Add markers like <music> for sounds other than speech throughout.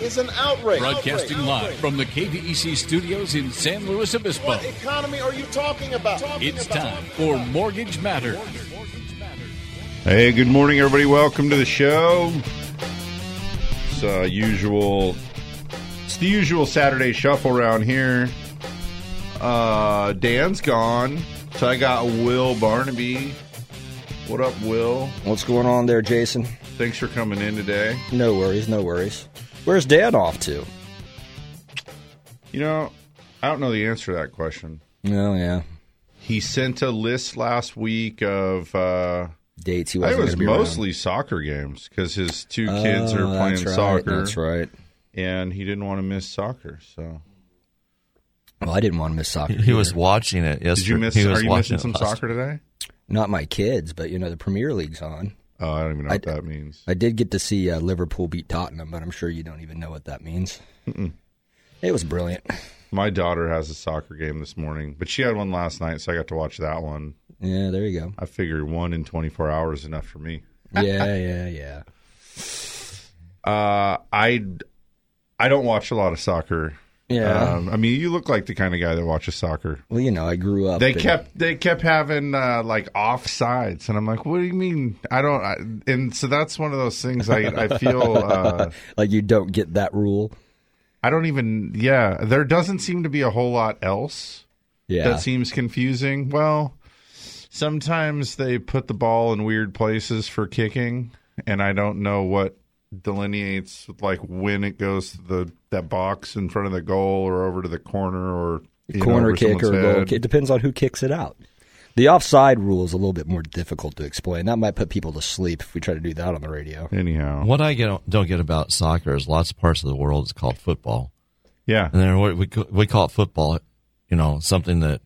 is an outrage. Broadcasting Outrage. live Outrage. from the KVEC studios in San Luis Obispo. What economy are you talking about? Talking It's about- time for Mortgage Matters. Hey, good morning, everybody. Welcome to the show. It's uh, usual. It's the usual Saturday shuffle around here. Uh, Dan's gone, so I got Will Barnaby. What up, Will? What's going on there, Jason? Thanks for coming in today. No worries, no worries. Where's Dan off to? You know, I don't know the answer to that question. Oh yeah, He sent a list last week of. Uh, dates he I think wasn't it was gonna around. mostly soccer games because his two kids Oh, are playing right, soccer. That's right. and he didn't want to miss soccer. So, Well, I didn't want to miss soccer. He was watching it yesterday. did you miss? He Are you watching missing some soccer today? not my kids, but you know the Premier League's on. Oh, I don't even know I- what that means. I did get to see uh, Liverpool beat Tottenham, but I'm sure you don't even know what that means. It was brilliant. My daughter has a soccer game this morning, but she had one last night, so I got to watch that one. Yeah, there you go. I figure one in 24 hours is enough for me. <laughs> Yeah, yeah, yeah. Uh, I I don't watch a lot of soccer. Yeah. Um, I mean, you look like the kind of guy that watches soccer. well, you know, I grew up. They in- kept they kept having uh, like offsides, and I'm like, what do you mean? I don't. I, and so that's one of those things I I feel. <laughs> Uh, like you don't get that rule. I don't even. Yeah, there doesn't seem to be a whole lot else. Yeah, That seems confusing. Well, sometimes they put the ball in weird places for kicking, and I don't know what delineates like when it goes to the that box in front of the goal or over to the corner or you know, corner over kick or someone's goal kick. It depends on who kicks it out. The offside rule is a little bit more difficult to explain. That might put people to sleep if we try to do that on the radio. Anyhow, What I get, don't get about soccer is lots of parts of the world it's called football, yeah, and then what we we call it football. You know, something that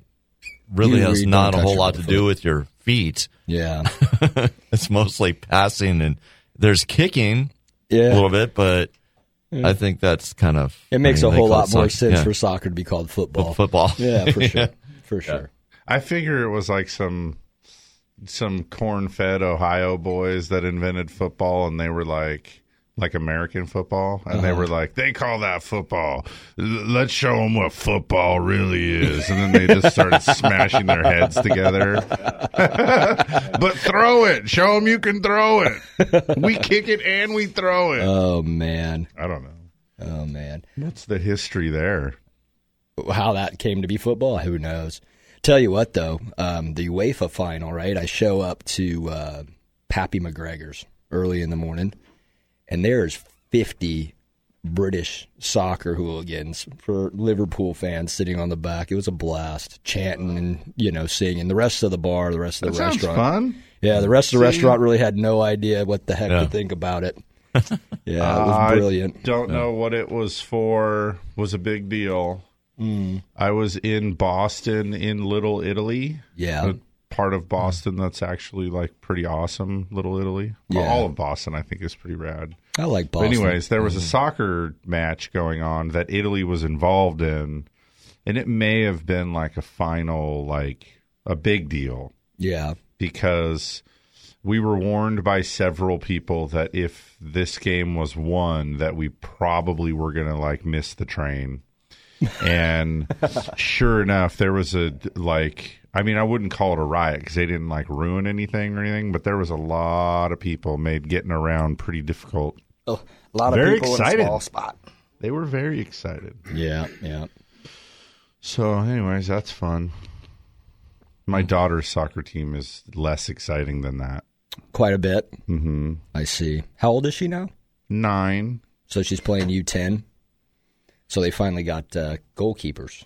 really You has really not a whole lot to foot. do with your feet. Yeah, <laughs> It's mostly passing, and there's kicking a little bit, but hmm. I think that's kind of It makes I a mean, they whole lot more soc- sense yeah, for soccer to be called football. football. <laughs> Yeah, for sure, for sure. I figure it was like some some corn-fed Ohio boys that invented football, and they were like like American football, and they were like, they call that football. L- Let's show them what football really is, and then they just started <laughs> smashing their heads together. <laughs> but throw it, show them you can throw it. We kick it and we throw it. Oh man, I don't know. oh man. What's the history there? How that came to be football, who knows? Tell you what though, um, the UEFA final, right? I show up to uh, Pappy McGregor's early in the morning, and there's 50 British soccer hooligans for Liverpool fans sitting on the back. It was a blast, chanting and you know singing. The rest of the bar, the rest of the sounds restaurant, fun. yeah, the rest of the See? restaurant really had no idea what the heck Yeah. to think about it. <laughs> Yeah, it was I brilliant. Don't know what it was for. Was a big deal. Mm. I was in Boston, in Little Italy. Yeah. Part of Boston that's actually like pretty awesome. Little Italy. Yeah. all of Boston, I think, is pretty rad. I like Boston. Mm-hmm. anyways, there was a soccer match going on that Italy was involved in, and it may have been like a final, like a big deal yeah, because we were warned by several people that if this game was won that we probably were going to like miss the train <laughs> and sure enough there was a like i mean i wouldn't call it a riot because they didn't like ruin anything or anything but there was a lot of people made getting around pretty difficult Oh, a lot of Very people in excited. a small spot. they were very excited Yeah, yeah. so anyways that's fun my daughter's soccer team is less exciting than that Quite a bit. mm-hmm I see. How old is she now? nine So she's playing U10. So they finally got uh, goalkeepers.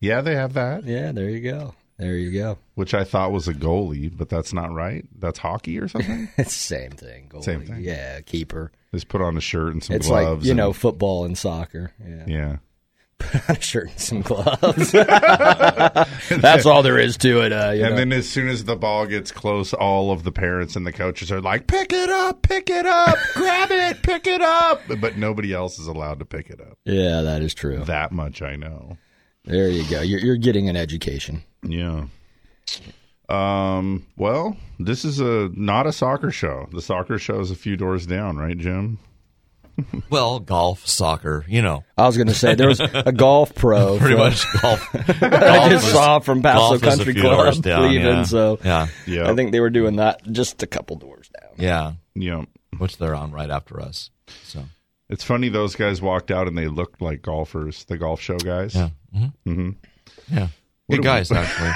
yeah they have that Yeah, there you go. There you go. which I thought was a goalie, but that's not right. That's hockey or something. <laughs> Same thing. Goalie. Same thing. Yeah, keeper. Just put on a shirt and some It's gloves. like you and- know football and soccer. Yeah. yeah. <laughs> put on a shirt and some gloves. <laughs> That's all there is to it. Uh, And know. then as soon as the ball gets close, all of the parents and the coaches are like, "Pick it up, pick it up, grab it, pick it up." But nobody else is allowed to pick it up. yeah, that is true. That much I know. There you go. You're, you're getting an education. Yeah. Um. Well, this is a not a soccer show. The soccer show is a few doors down, right, Jim? <laughs> Well, golf, soccer, you know, I was going to say there was a golf pro. <laughs> pretty from- much golf. <laughs> I just saw from Paso golf is a Country Club doors down, leaving. yeah. So yeah, Yeah. I think they were doing that just a couple doors down. yeah, Yeah. which they're on right after us. So It's funny those guys walked out and they looked like golfers, the golf show guys. yeah, hmm hmm yeah, good guys actually.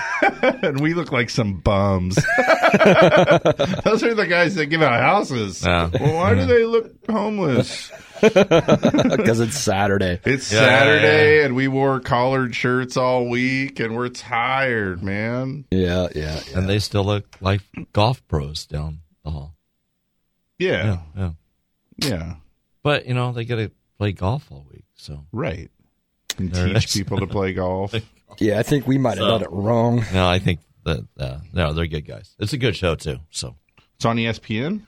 <laughs> and we look like some bums. <laughs> Those are the guys that give out houses. Yeah. Well, why do they look homeless? <laughs> Because it's Saturday. It's Yeah, yeah, Saturday and we wore collared shirts all week and we're tired, man. Yeah, yeah. yeah. and they still look like golf pros down the hall. Yeah. Yeah, yeah. Yeah. But you know they get to play golf all week, so Right. And There teach people to play golf. <laughs> Yeah, I think we might have done it wrong. no, I think that uh, no, they're good guys. It's a good show too. So It's on ESPN.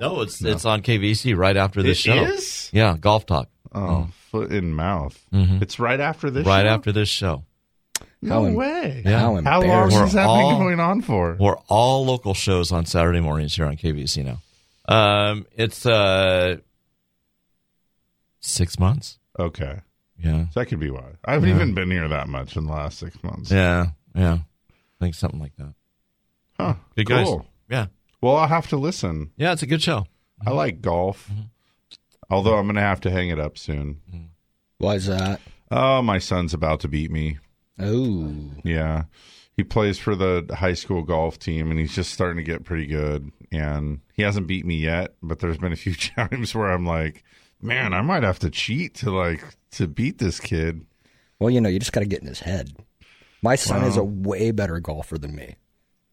no, it's it's on KVC right after this It show. is? Yeah, golf talk. Oh, foot in mouth. Mhm. It's right after this. right show? after this show. No How em- way. Yeah. How How long embarrassing. has that We're been going on for? We're all local shows on Saturday mornings here on KVC now. Um, it's uh six months. Okay. Yeah, That could be why. I haven't Yeah. even been here that much in the last six months. yeah, yeah. I think something like that. Huh. Good guys. cool. Yeah, Well, I'll have to listen. yeah. It's a good show. I mm-hmm. like golf. Mm-hmm. Although I'm going to have to hang it up soon. Mm-hmm. Why is that? Oh, my son's about to beat me. Oh, Yeah. He plays for the high school golf team and he's just starting to get pretty good. And he hasn't beat me yet, but there's been a few <laughs> times where I'm like, man, I might have to cheat to like to beat this kid. well, you know, you just got to get in his head. My son is a way better golfer than me,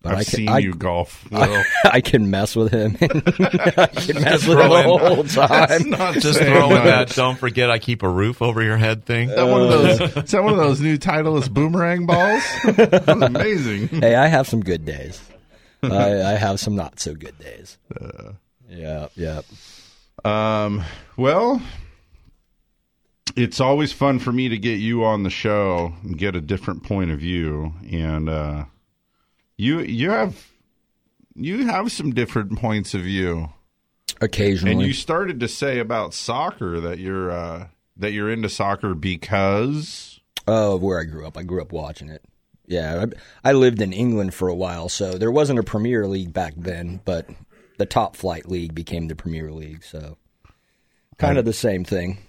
but I've I can seen I, you golf. <laughs> Will. I can mess with him. <laughs> I can mess with him throw the whole <laughs> time. not Just saying throw in much. that. Don't forget, I keep a roof over your head thing. Is that one of uh, those? Is that one of those new Titleist boomerang balls? That's amazing. Hey, I have some good days. I, I have some not so good days. Uh, yeah, yeah. Um, well, it's always fun for me to get you on the show and get a different point of view, and uh, you you have you have some different points of view, Occasionally, and you started to say about soccer that you're uh, that you're into soccer because Oh, of where I grew up. I grew up watching it. Yeah, I, I lived in England for a while, so there wasn't a Premier League back then, but the top flight league became the Premier League, so kind of the same thing.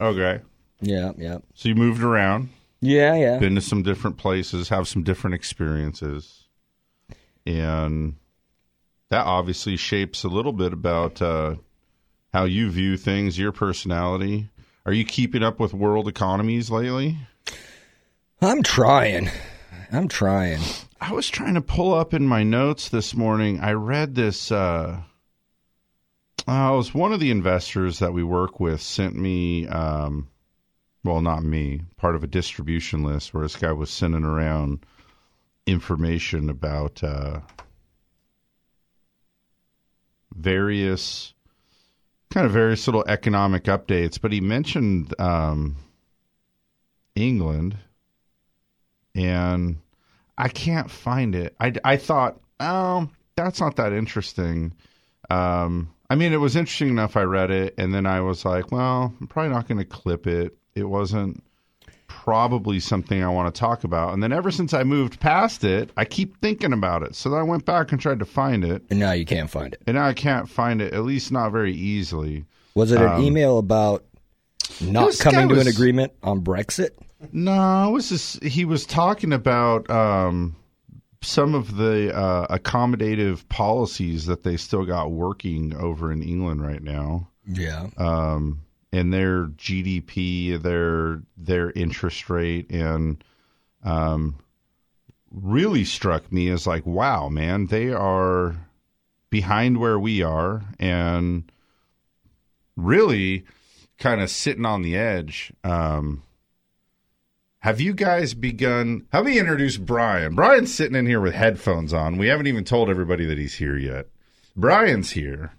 okay, Yeah, yeah. so you moved around. Yeah, yeah. been to some different places, have some different experiences, and that obviously shapes a little bit about uh, how you view things, your personality. Are you keeping up with world economies lately? I'm trying. I'm trying. I was trying to pull up in my notes this morning. I read this. Uh, uh, it was one of the investors that we work with sent me. Um, well, not me. Part of a distribution list where this guy was sending around information about uh, various kind of various little economic updates. But he mentioned um, England and I can't find it. I, I thought, oh, that's not that interesting. Um, I mean, it was interesting enough. I read it, and then I was like, well, I'm probably not going to clip it. It wasn't probably something I want to talk about. And then ever since I moved past it, I keep thinking about it. So then I went back and tried to find it, And now you can't find it. and now I can't find it, at least not very easily. Was it an Um, email about not coming to an agreement on Brexit? No, it was just he was talking about um, some of the uh, accommodative policies that they still got working over in England right now, Yeah. um, and their GDP, their their interest rate, and um, really struck me as like, wow, man, they are behind where we are, and really kind of sitting on the edge. Um, Have you guys begun? Let me introduce Brian. Brian's sitting in here with headphones on. We haven't even told everybody that he's here yet. Brian's here.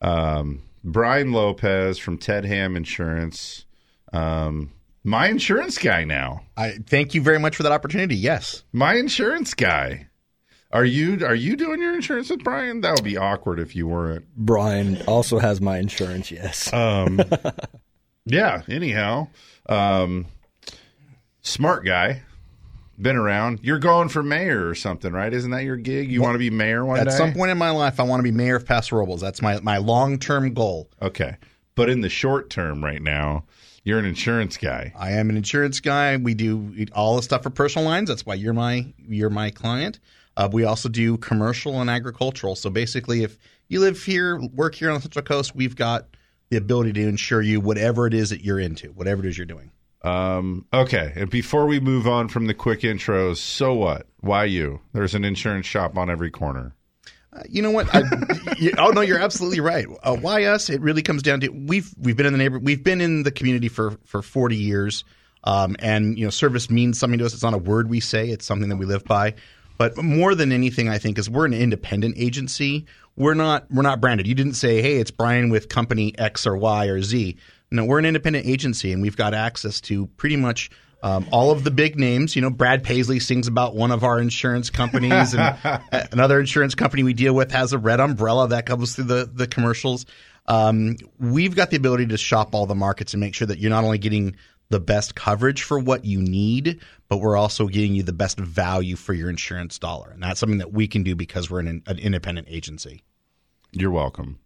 Um, Brian Lopez from Ted Ham Insurance. Um, my insurance guy now. I thank you very much for that opportunity. Yes. My insurance guy. Are you are you doing your insurance with Brian? That would be awkward if you weren't. Brian also has my insurance. Yes. Um, <laughs> yeah. Anyhow, um, smart guy, been around. You're going for mayor or something, right? Isn't that your gig? You want to be mayor one At day? some point in my life, I want to be mayor of Paso Robles. That's my, my long term goal. Okay, but in the short term, right now, you're an insurance guy. I am an insurance guy. We do all the stuff for personal lines. That's why you're my you're my client. Uh, we also do commercial and agricultural. So basically, if you live here, work here on the Central Coast, we've got the ability to insure you whatever it is that you're into, whatever it is you're doing. Um, okay, and before we move on from the quick intros, so what? Why you? There's an insurance shop on every corner. Uh, you know what? I, <laughs> you, oh no, you're absolutely right. Uh, why us? It really comes down to we've we've been in the neighbor, we've been in the community for for 40 years, um, and you know, service means something to us. It's not a word we say; it's something that we live by. But more than anything, I think is we're an independent agency. We're not we're not branded. You didn't say, "Hey, it's Brian with company X or Y or Z." No, we're an independent agency, and we've got access to pretty much um, all of the big names. You know, Brad Paisley sings about one of our insurance companies, and <laughs> another insurance company we deal with has a red umbrella that comes through the the commercials. Um, we've got the ability to shop all the markets and make sure that you're not only getting the best coverage for what you need, but we're also getting you the best value for your insurance dollar, and that's something that we can do because we're an, an independent agency. You're welcome.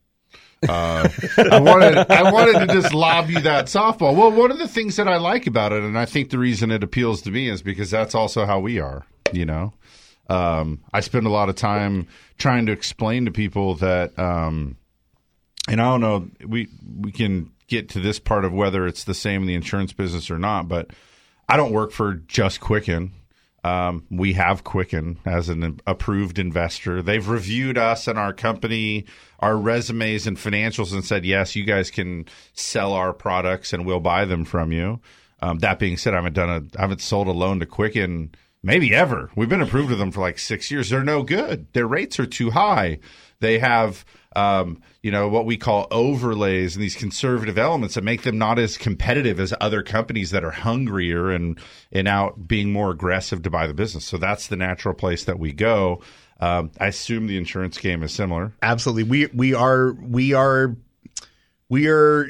Uh, I wanted I wanted to just lob you that softball. Well, one of the things that I like about it, and I think the reason it appeals to me is because that's also how we are. You know, um, I spend a lot of time trying to explain to people that, um, and I don't know, we we can get to this part of whether it's the same in the insurance business or not, but I don't work for just Quicken. Um, we have Quicken as an approved investor. They've reviewed us and our company, our resumes and financials, and said, yes, you guys can sell our products and we'll buy them from you. Um, that being said, I haven't done a, I haven't sold a loan to Quicken maybe ever. We've been approved with them for like six years. They're no good. Their rates are too high. They have, um, you know, what we call overlays and these conservative elements that make them not as competitive as other companies that are hungrier and and out being more aggressive to buy the business. So that's the natural place that we go. Um, I assume the insurance game is similar. Absolutely, we we are we are we are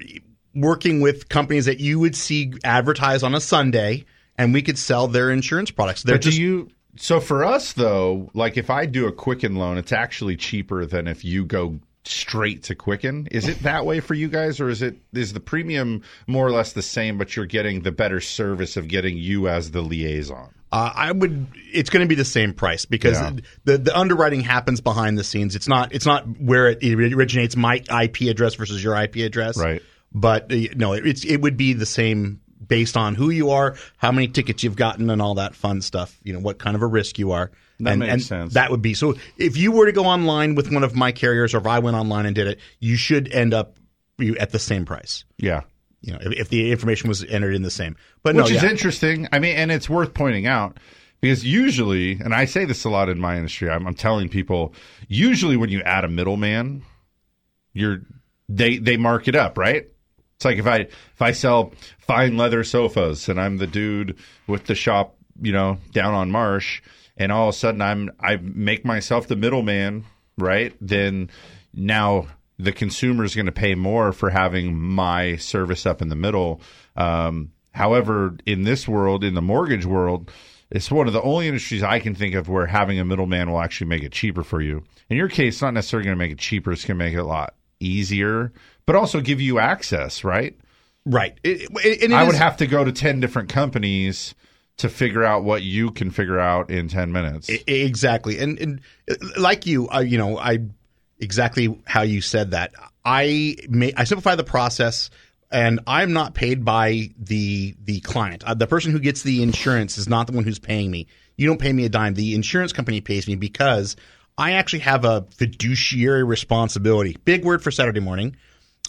working with companies that you would see advertise on a Sunday, and we could sell their insurance products. They're But just do you? So for us though, like if I do a Quicken loan, it's actually cheaper than if you go straight to Quicken. Is it that way for you guys, or is it is the premium more or less the same, but you're getting the better service of getting you as the liaison? Uh, I would. It's going to be the same price because Yeah. the the underwriting happens behind the scenes. It's not. It's not where it originates. My IP address versus your IP address. Right. But uh, no, it, it's it would be the same based on who you are, how many tickets you've gotten, and all that fun stuff. You know what kind of a risk you are. That and, makes and sense. That would be so. If you were to go online with one of my carriers, or if I went online and did it, you should end up at the same price. Yeah. You know, if, if the information was entered in the same. But Which no, is yeah. interesting. I mean, and it's worth pointing out because usually, and I say this a lot in my industry, I'm, I'm telling people, usually when you add a middleman, you're they they mark it up, right? It's like if I if I sell fine leather sofas and I'm the dude with the shop, you know, down on Marsh, and all of a sudden I'm I make myself the middleman, right? Then now the consumer is going to pay more for having my service up in the middle. Um, however, in this world, in the mortgage world, it's one of the only industries I can think of where having a middleman will actually make it cheaper for you. In your case, it's not necessarily going to make it cheaper; it's going to make it a lot easier, but also give you access, right? right. It, it, it I would have to go to 10 different companies to figure out what you can figure out in 10 minutes. Exactly, and and uh, like you, I you know, I exactly how you said that. I may I simplify the process, and I'm not paid by the the client. Uh, the person who gets the insurance is not the one who's paying me. You don't pay me a dime. The insurance company pays me because I actually have a fiduciary responsibility. Big word for Saturday morning.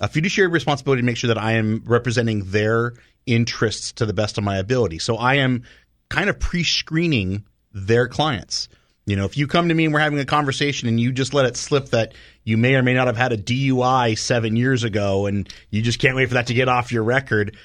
A fiduciary responsibility to make sure that I am representing their interests to the best of my ability. So I am kind of pre-screening their clients. You know, if you come to me and we're having a conversation and you just let it slip that you may or may not have had a DUI seven years ago and you just can't wait for that to get off your record,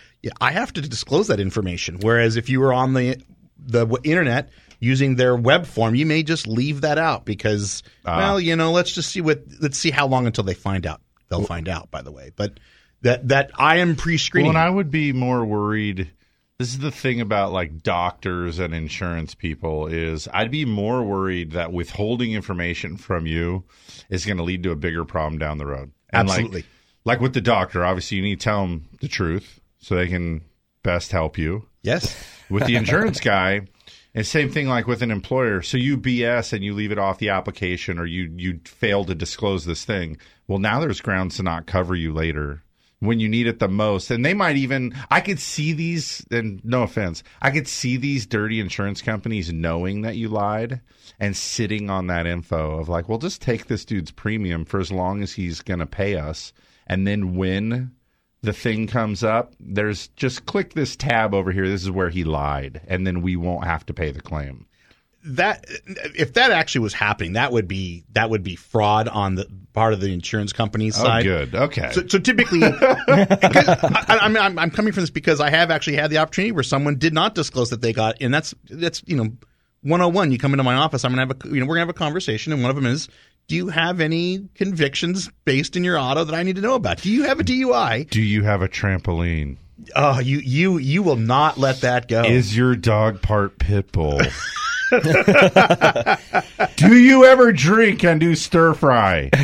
I have to disclose that information. Whereas if you were on the the internet using their web form, you may just leave that out because, ah. well, you know, let's just see what let's see how long until they find out. They'll find out, by the way. But that that I am pre-screening. Well, and I would be more worried. This is the thing about like doctors and insurance people is I'd be more worried that withholding information from you is going to lead to a bigger problem down the road. And like- Absolutely. Like, with the doctor, obviously you need to tell them the truth so they can best help you. yes. With the insurance <laughs> guy, and same thing like with an employer. So you BS and you leave it off the application or you you fail to disclose this thing. Well, now there's grounds to not cover you later when you need it the most. And they might even I could see these and no offense, I could see these dirty insurance companies knowing that you lied and sitting on that info of like, well, just take this dude's premium for as long as he's going to pay us. And then when the thing comes up, there's just click this tab over here. This is where he lied, and then we won't have to pay the claim. That if that actually was happening, that would be that would be fraud on the part of the insurance company's Oh, side. good. Okay. So, so typically, <laughs> I, I mean, I'm, I'm coming from this because I have actually had the opportunity where someone did not disclose that they got, and that's that's you know, 101. You come into my office, I'm gonna have a you know we're gonna have a conversation, and one of them is, do you have any convictions based in your auto that I need to know about? Do you have a DUI? Do you have a trampoline? Oh, you you you will not let that go. Is your dog part pit bull? <laughs> <laughs> do you ever drink and do stir fry? <laughs>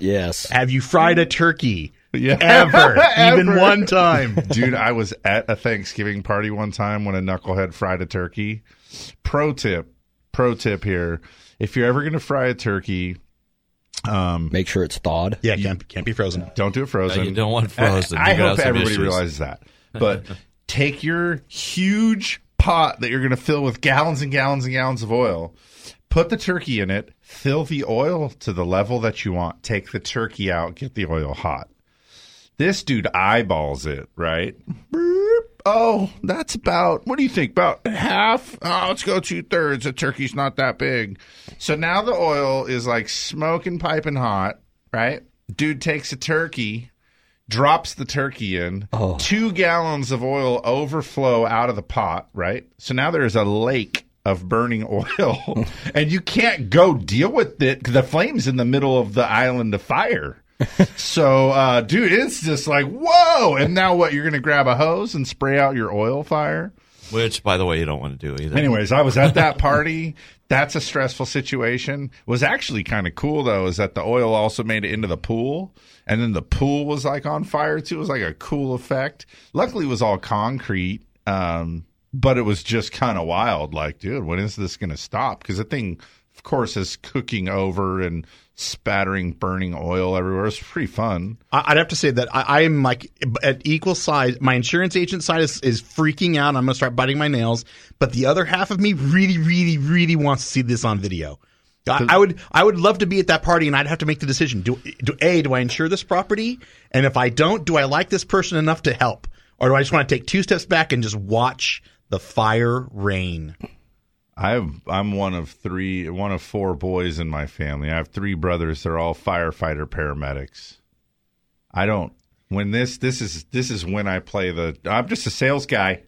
Yes. have you fried a turkey? Yeah. Ever, <laughs> even Ever. one time. Dude, I was at a Thanksgiving party one time when a knucklehead fried a turkey. Pro tip, pro tip here. If you're ever going to fry a turkey, um, Make sure it's thawed. Yeah, can't can't be frozen. don't do it frozen. you don't want frozen. I, I hope everybody issues. realizes that. But take your huge pot that you're going to fill with gallons and gallons and gallons of oil. Put the turkey in it. Fill the oil to the level that you want. Take the turkey out. Get the oil hot. This dude eyeballs it, right? Oh, that's about, what do you think? About half? Oh, let's go two thirds. A turkey's not that big. So now the oil is like smoking, piping hot, right? Dude takes a turkey, drops the turkey in. Two gallons of oil overflow out of the pot, right? So now there's a lake of burning <laughs> oil, and you can't go deal with it. The flame's in the middle of the island of fire. <laughs> so, uh, dude, it's just like, whoa. And now what? You're going to grab a hose and spray out your oil fire? Which, by the way, you don't want to do either. Anyways, I was at that <laughs> party. That's a stressful situation. Was actually kind of cool though, is that the oil also made it into the pool, and then the pool was like on fire too. It was like a cool effect. Luckily, it was all concrete, um, but it was just kind of wild. Like, dude, when is this going to stop? Because the thing, of course, is cooking over and spattering burning oil everywhere. It's pretty fun. I'd have to say that I, I'm like at equal size. My insurance agent side is, is freaking out. I'm going to start biting my nails. But the other half of me really, really, really wants to see this on video. I, I would, I would love to be at that party, and I'd have to make the decision: do, do a, do I insure this property? And if I don't, do I like this person enough to help, or do I just want to take two steps back and just watch the fire rain? I have, I'm one of three, one of four boys in my family. I have three brothers. They're all firefighter paramedics. I don't. When this this is this is when I play the. I'm just a sales guy.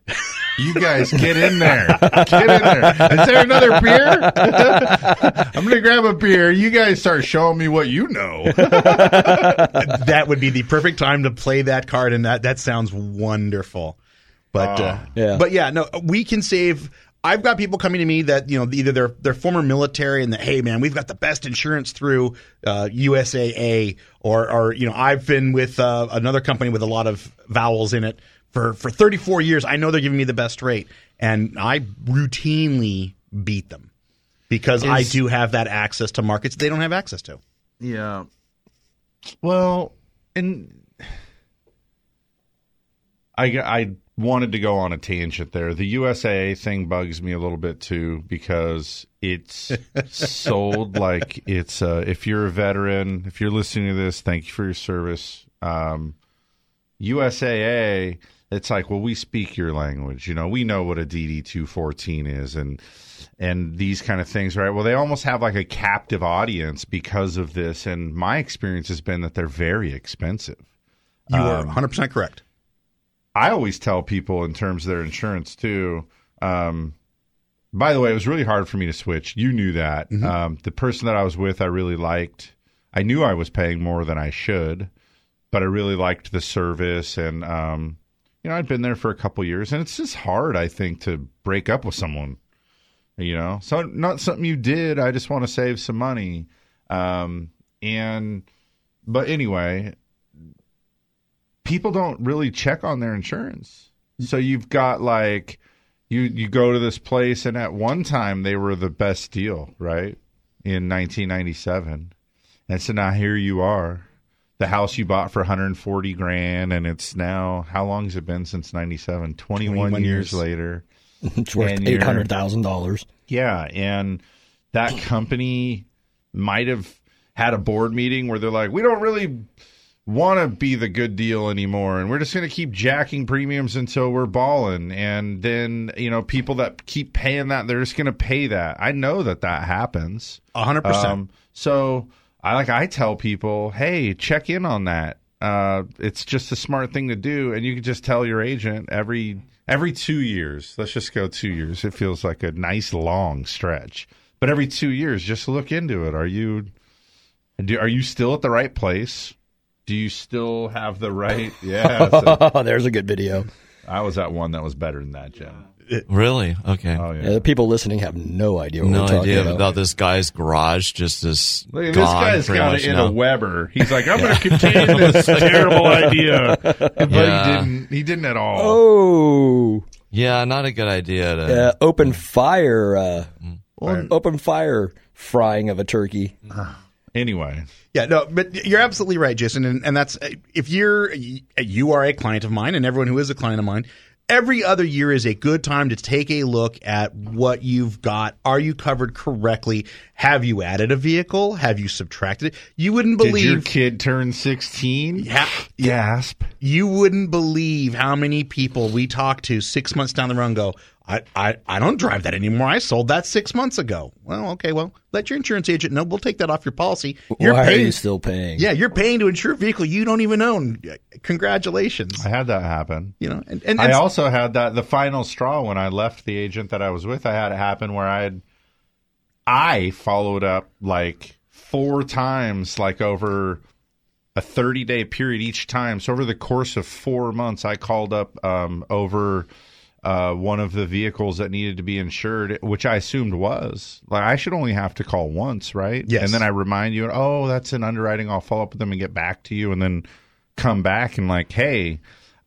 You guys get in there. Get in there. Is there another beer? <laughs> I'm gonna grab a beer. You guys start showing me what you know. <laughs> that would be the perfect time to play that card, and that that sounds wonderful. But uh, Yeah. but yeah, no, we can save. I've got people coming to me that you know either they're they're former military and that hey man we've got the best insurance through uh, USAA or or you know I've been with uh, another company with a lot of vowels in it for for 34 years I know they're giving me the best rate and I routinely beat them because I do have that access to markets they don't have access to. Yeah. Well, and I I wanted to go on a tangent there. The USAA thing bugs me a little bit too because it's <laughs> sold like it's uh, if you're a veteran, if you're listening to this, thank you for your service. Um, USAA it's like, well, we speak your language. You know, we know what a DD two fourteen is, and and these kind of things, right? Well, they almost have like a captive audience because of this. And my experience has been that they're very expensive. You are Um, 100 percent correct. I always tell people in terms of their insurance too. Um, by the way, it was really hard for me to switch. You knew that. Um, the person that I was with, I really liked. I knew I was paying more than I should, but I really liked the service, and um, you know, I'd been there for a couple years, and it's just hard, I think, to break up with someone. You know, so not something you did. I just want to save some money, um, and but anyway, people don't really check on their insurance. So you've got like you you go to this place and at one time they were the best deal, right? In 1997. And so now here you are. The house you bought for 140 grand and it's now how long has it been since 97? 21, 21 years years. later. <laughs> It's worth eight hundred thousand dollars. Yeah, and that company might have had a board meeting where they're like, "We don't really want to be the good deal anymore, and we're just going to keep jacking premiums until we're balling." And then you know, people that keep paying that, they're just going to pay that. I know that that happens. 100 percent. Um, so I like I tell people, hey, check in on that. Uh, it's just a smart thing to do, and you can just tell your agent every every two years. Let's just go two years. It feels like a nice long stretch, but every two years, just look into it. Are you are you still at the right place? Do you still have the right? <laughs> Yeah, so Oh, <laughs> there's a good video. I was at one that was better than that, Jim. Really? Okay. Oh yeah. Uh, the people listening have no idea what no we're talking idea about. about. this guy's garage. Just this. Look, this gone guy's pretty got much it in now. a Weber. He's like, I'm going to continue <laughs> this terrible idea, but Yeah. he didn't. He didn't at all. Oh, Yeah, not a good idea. To, uh, open fire! Uh, Right. open fire frying of a turkey. Anyway, Yeah, no, but you're absolutely right, Jason, and, and that's if you're you are a client of mine, and everyone who is a client of mine. Every other year is a good time to take a look at what you've got. Are you covered correctly? Have you added a vehicle? Have you subtracted it? You wouldn't believe did your kid turn 16? Yeah. Gasp. you wouldn't believe how many people we talk to six months down the road and go, I, I, I don't drive that anymore. I sold that six months ago. Well, okay, well, let your insurance agent know. We'll take that off your policy. You're Why are you still paying? yeah, you're paying to insure a vehicle you don't even own. Congratulations. I had that happen. You know, and, and I also had that the final straw when I left the agent that I was with. I had it happen where I had I followed up like four times, like over a thirty day period each time. So over the course of four months, I called up um, over uh, one of the vehicles that needed to be insured, which I assumed was like I should only have to call once, right? Yes. And then I remind you, oh, that's an underwriting. I'll follow up with them and get back to you, and then come back and like, hey.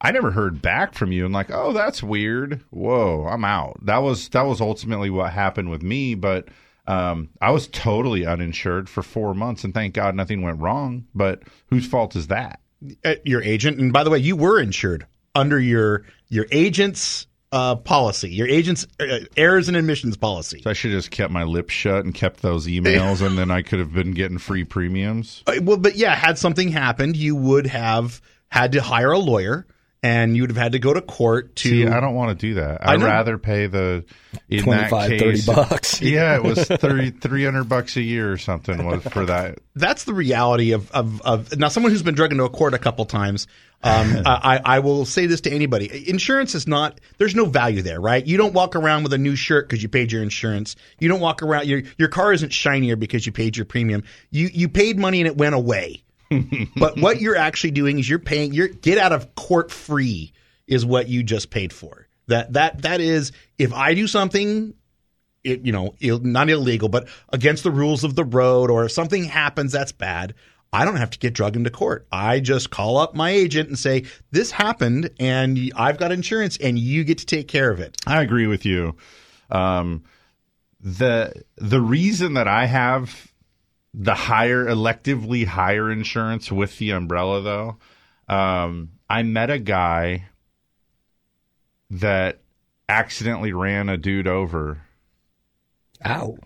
I never heard back from you and like, oh, that's weird. Whoa, I'm out. That was that was ultimately what happened with me, but um, I was totally uninsured for four months, and thank God nothing went wrong. But whose fault is that? uh, your agent. And by the way, you were insured under your your agent's uh, policy, your agent's uh, errors and omissions policy. So I should have just kept my lips shut and kept those emails, and then I could have been getting free premiums. Uh, Well, but yeah, had something happened, you would have had to hire a lawyer, and you would have had to go to court to. See, I don't want to do that. I I'd rather pay the in 25, that 30 bucks. <laughs> Yeah, it was 30, 300 bucks a year or something was for that. that's the reality of, of, of now someone who's been dragged into a court a couple times. Um, <laughs> I, I will say this to anybody: insurance is not. There's no value there, right? You don't walk around with a new shirt because you paid your insurance. You don't walk around. Your your car isn't shinier because you paid your premium. You you paid money and it went away. But what you're actually doing is you're paying. You're get out of court free is what you just paid for. That that that is if I do something it, you know, Ill, not illegal, but against the rules of the road, or if something happens that's bad, I don't have to get drugged into court. I just call up my agent and say, "This happened, and I've got insurance, and you get to take care of it." I agree with you. Um, the the reason that I have the higher electively higher insurance with the umbrella though, um, I met a guy that accidentally ran a dude over. Ow.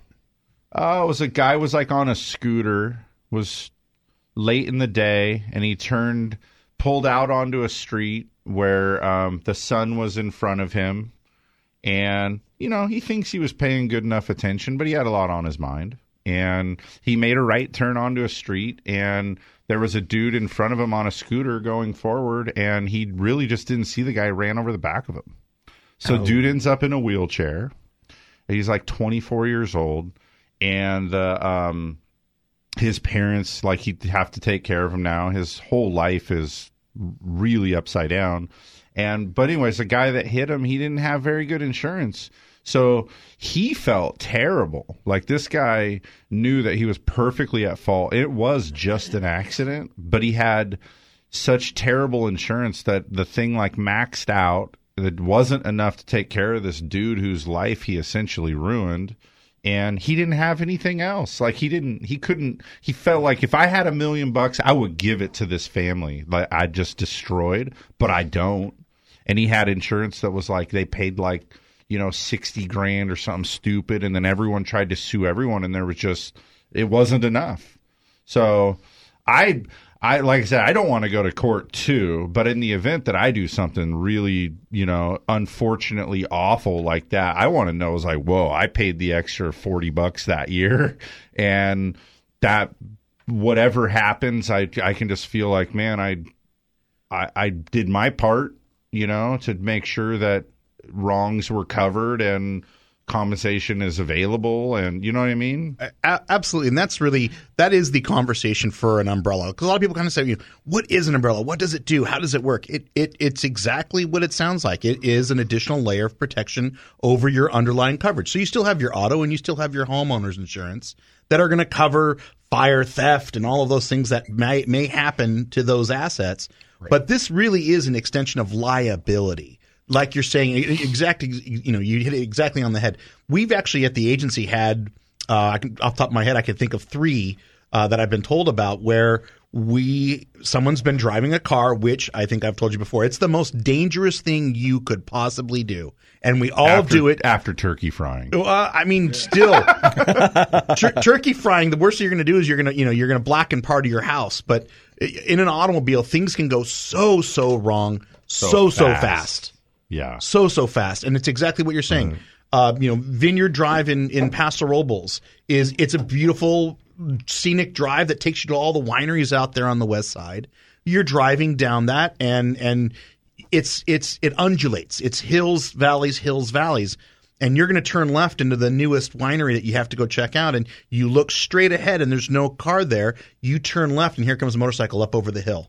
Oh, it was a guy was like on a scooter, was late in the day, and he turned pulled out onto a street where um, the sun was in front of him, and you know he thinks he was paying good enough attention, but he had a lot on his mind, and he made a right turn onto a street, and there was a dude in front of him on a scooter going forward, and he really just didn't see the guy ran over the back of him. So dude ends up in a wheelchair. He's like 24 years old, and the um, his parents like he'd have to take care of him now. His whole life is really upside down. And but anyways, the guy that hit him, he didn't have very good insurance. So he felt terrible. Like this guy knew that he was perfectly at fault. It was just an accident, but he had such terrible insurance that the thing like maxed out. It wasn't enough to take care of this dude whose life he essentially ruined and he didn't have anything else. Like he didn't, he couldn't. He felt like if I had a million bucks, I would give it to this family. Like I just destroyed, but I don't. And he had insurance that was like they paid like you know sixty grand or something stupid, and then everyone tried to sue everyone, and there was just it wasn't enough. So I. I like I said, I don't want to go to court too, but in the event that I do something really, you know, unfortunately awful like that, I want to know is like, whoa, I paid the extra forty bucks that year, <laughs> and that whatever happens, I I can just feel like, man, I I, I did my part, you know, to make sure that wrongs were covered and compensation is available and you know what I mean? A- absolutely, and that's really that is the conversation for an umbrella because a lot of people kind of say, you know, "What is an umbrella? What does it do? How does it work?" It it it's exactly what it sounds like. It is an additional layer of protection over your underlying coverage. So you still have your auto and you still have your homeowner's insurance that are going to cover fire, theft, and all of those things that may may happen to those assets. But this really is an extension of liability like you're saying, exactly, you know, you hit it exactly on the head. We've actually at the agency had, uh, I can, off the top of my head, I can think of three uh, that I've been told about where we someone's been driving a car, which I think I've told you before. It's the most dangerous thing you could possibly do, and we all after, do it after turkey frying. Uh, I mean, still, <laughs> Tur- turkey frying. The worst thing you're going to do is you're going to, you know, you're going to blacken part of your house. But in an automobile, things can go so so wrong, so so So fast. fast. Yeah. so so fast, and it's exactly what you're saying. Uh, you know, Vineyard Drive in in Paso Robles is it's a beautiful scenic drive that takes you to all the wineries out there on the west side. You're driving down that, and and it's it's it undulates. It's hills, valleys, hills, valleys. And you're going to turn left into the newest winery that you have to go check out. And you look straight ahead, and there's no car there. You turn left, and here comes a motorcycle up over the hill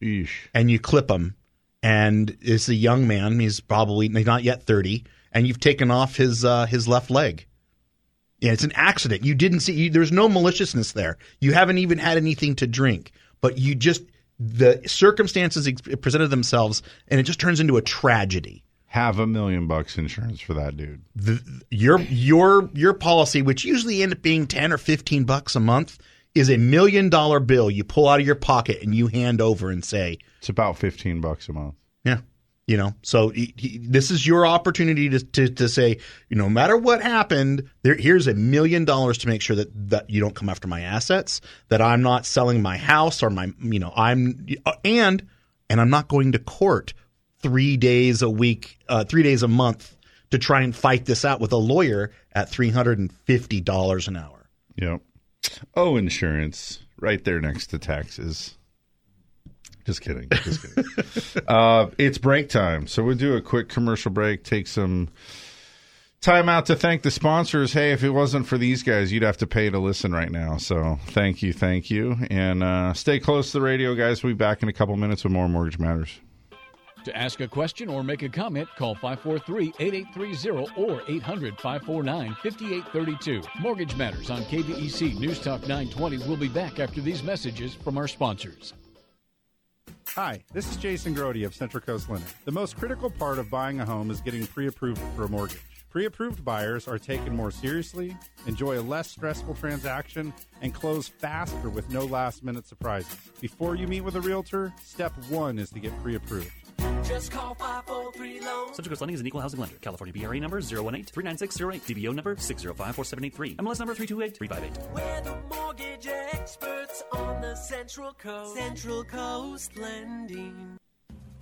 Eesh. and you clip him, and it's a young man. He's probably he's not yet thirty, and you've taken off his uh, his left leg. Yeah, it's an accident. You didn't see. You, there's no maliciousness there. You haven't even had anything to drink, but you just the circumstances presented themselves, and it just turns into a tragedy. Have a million bucks insurance for that dude. The, your your your policy, which usually end up being ten or fifteen bucks a month, is a million dollar bill you pull out of your pocket and you hand over and say, It's about fifteen bucks a month. Yeah. You know, so he, he, this is your opportunity to, to, to say, you know, no matter what happened, there, here's a million dollars to make sure that, that you don't come after my assets, that I'm not selling my house or my, you know, I'm, and, and I'm not going to court three days a week, uh, three days a month to try and fight this out with a lawyer at $350 an hour. Yep. Oh, insurance right there next to taxes. Just kidding. Just kidding. <laughs> uh, it's break time, so we'll do a quick commercial break. Take some time out to thank the sponsors. Hey, if it wasn't for these guys, you'd have to pay to listen right now. So thank you, thank you, and uh, stay close to the radio, guys. We'll be back in a couple minutes with more Mortgage Matters. To ask a question or make a comment, call 543-8830 or 800-549-5832. Mortgage Matters on KVEC News Talk 920 will be back after these messages from our sponsors. Hi, this is Jason Grody of Central Coast Lender. The most critical part of buying a home is getting pre approved for a mortgage. Pre approved buyers are taken more seriously, enjoy a less stressful transaction, and close faster with no last minute surprises. Before you meet with a realtor, step one is to get pre approved. Just call 543 Loan. Central Coast Lending is an equal housing lender. California DRE number 018-39608. DBO number 6054783. MLS number 328358. We're the mortgage experts on the Central Coast. Central Coast Lending.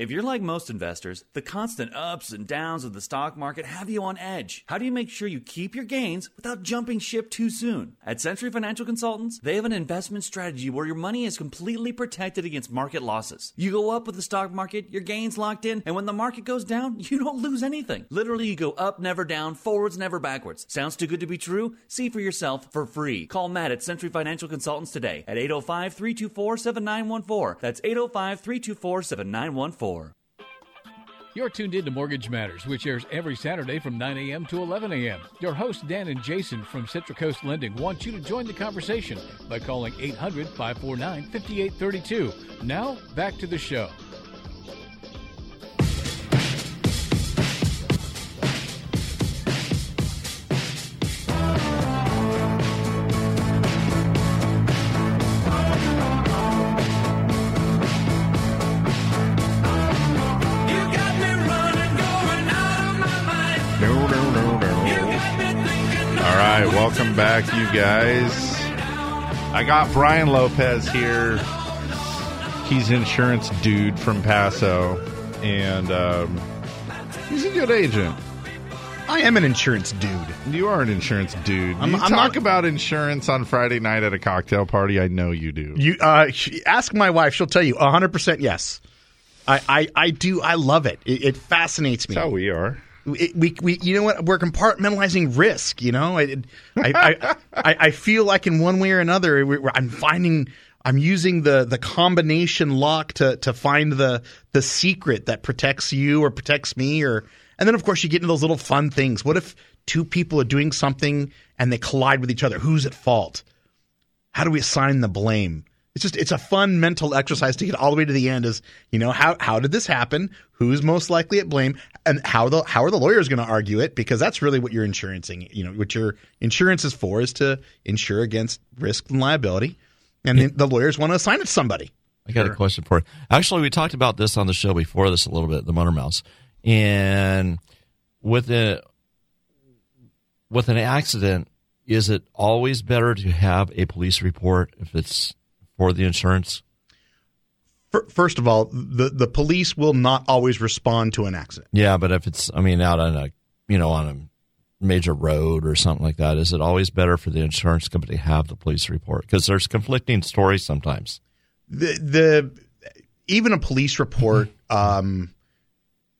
If you're like most investors, the constant ups and downs of the stock market have you on edge. How do you make sure you keep your gains without jumping ship too soon? At Century Financial Consultants, they have an investment strategy where your money is completely protected against market losses. You go up with the stock market, your gains locked in, and when the market goes down, <laughs> you don't lose anything. Literally, you go up, never down, forwards, never backwards. Sounds too good to be true? See for yourself for free. Call Matt at Century Financial Consultants today at 805 324 7914. That's 805 324 7914. You're tuned in to Mortgage Matters, which airs every Saturday from 9 a.m. to 11 a.m. Your hosts, Dan and Jason from Central Coast Lending, want you to join the conversation by calling 800 549 5832. Now, back to the show. Back, you guys. I got Brian Lopez here. He's insurance dude from Paso, and um, he's a good agent. I am an insurance dude. You are an insurance dude. I'm- you I'm talk not- about insurance on Friday night at a cocktail party. I know you do. You uh, ask my wife; she'll tell you hundred percent yes. I, I, I do. I love it. It, it fascinates me. That's how we are. It, we, we, you know what? We're compartmentalizing risk. You know, I, I, <laughs> I, I feel like in one way or another, we- we're- I'm finding, I'm using the the combination lock to to find the the secret that protects you or protects me, or and then of course you get into those little fun things. What if two people are doing something and they collide with each other? Who's at fault? How do we assign the blame? It's just it's a fun mental exercise to get all the way to the end. Is you know how how did this happen? Who's most likely at blame? And how the how are the lawyers going to argue it? Because that's really what you're insurancing. You know what your insurance is for is to insure against risk and liability, and then the lawyers want to assign it to somebody. I got a question for you. Actually, we talked about this on the show before this a little bit, the Motor Mouse, and with a with an accident, is it always better to have a police report if it's for the insurance? First of all, the the police will not always respond to an accident. Yeah, but if it's, I mean, out on a, you know, on a major road or something like that, is it always better for the insurance company to have the police report? Because there's conflicting stories sometimes. the the even a police report mm-hmm. um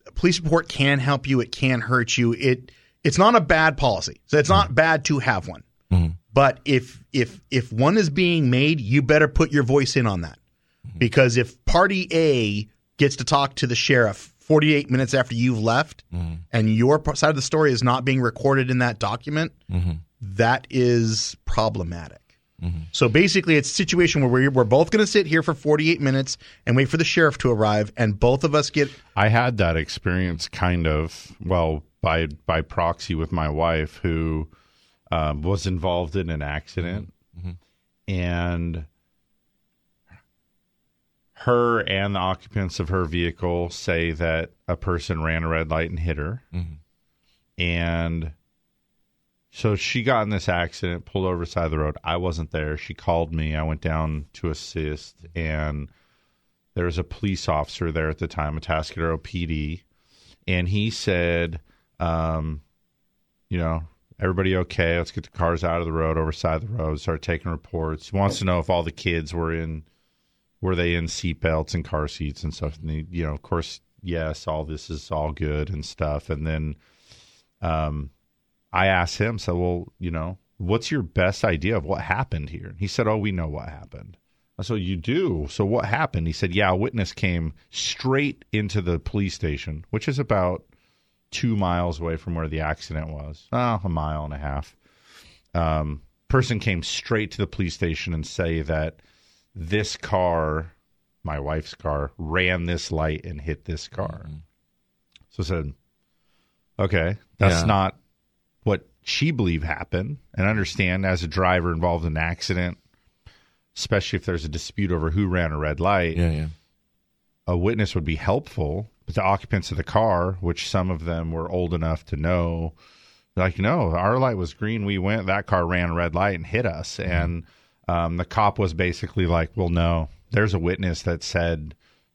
a police report can help you it can hurt you it it's not a bad policy so it's not mm-hmm. bad to have one mm-hmm. But if if if one is being made you better put your voice in on that. Mm-hmm. Because if party A gets to talk to the sheriff 48 minutes after you've left mm-hmm. and your side of the story is not being recorded in that document mm-hmm. that is problematic. So basically, it's a situation where we're, we're both going to sit here for 48 minutes and wait for the sheriff to arrive, and both of us get. I had that experience kind of well by by proxy with my wife who um, was involved in an accident, and her and the occupants of her vehicle say that a person ran a red light and hit her, and so she got in this accident, pulled over the side of the road. I wasn't there. She called me. I went down to assist, and there was a police officer there at the time, Atascadero PD, and he said, um, you know, everybody okay? Let's get the cars out of the road, over side of the road, start taking reports. He wants to know if all the kids were in, were they in seatbelts and car seats and stuff. And he, you know, of course, yes, all this is all good and stuff. And then, um, I asked him, so well, you know, what's your best idea of what happened here? He said, oh, we know what happened. I said, you do. So what happened? He said, yeah, a witness came straight into the police station, which is about two miles away from where the accident was. Oh, a mile and a half. Um, person came straight to the police station and say that this car, my wife's car, ran this light and hit this car. So I said, okay, that's Yeah. not what she believed happened. And understand as a driver involved in an accident, especially if there's a dispute over who ran a red light, Yeah, yeah. a witness would be helpful. But the occupants of the car, which some of them were old enough to know, like, no, our light was green. We went, that car ran a red light and hit us. Mm-hmm. And um, the cop was basically like, well, no, there's a witness that said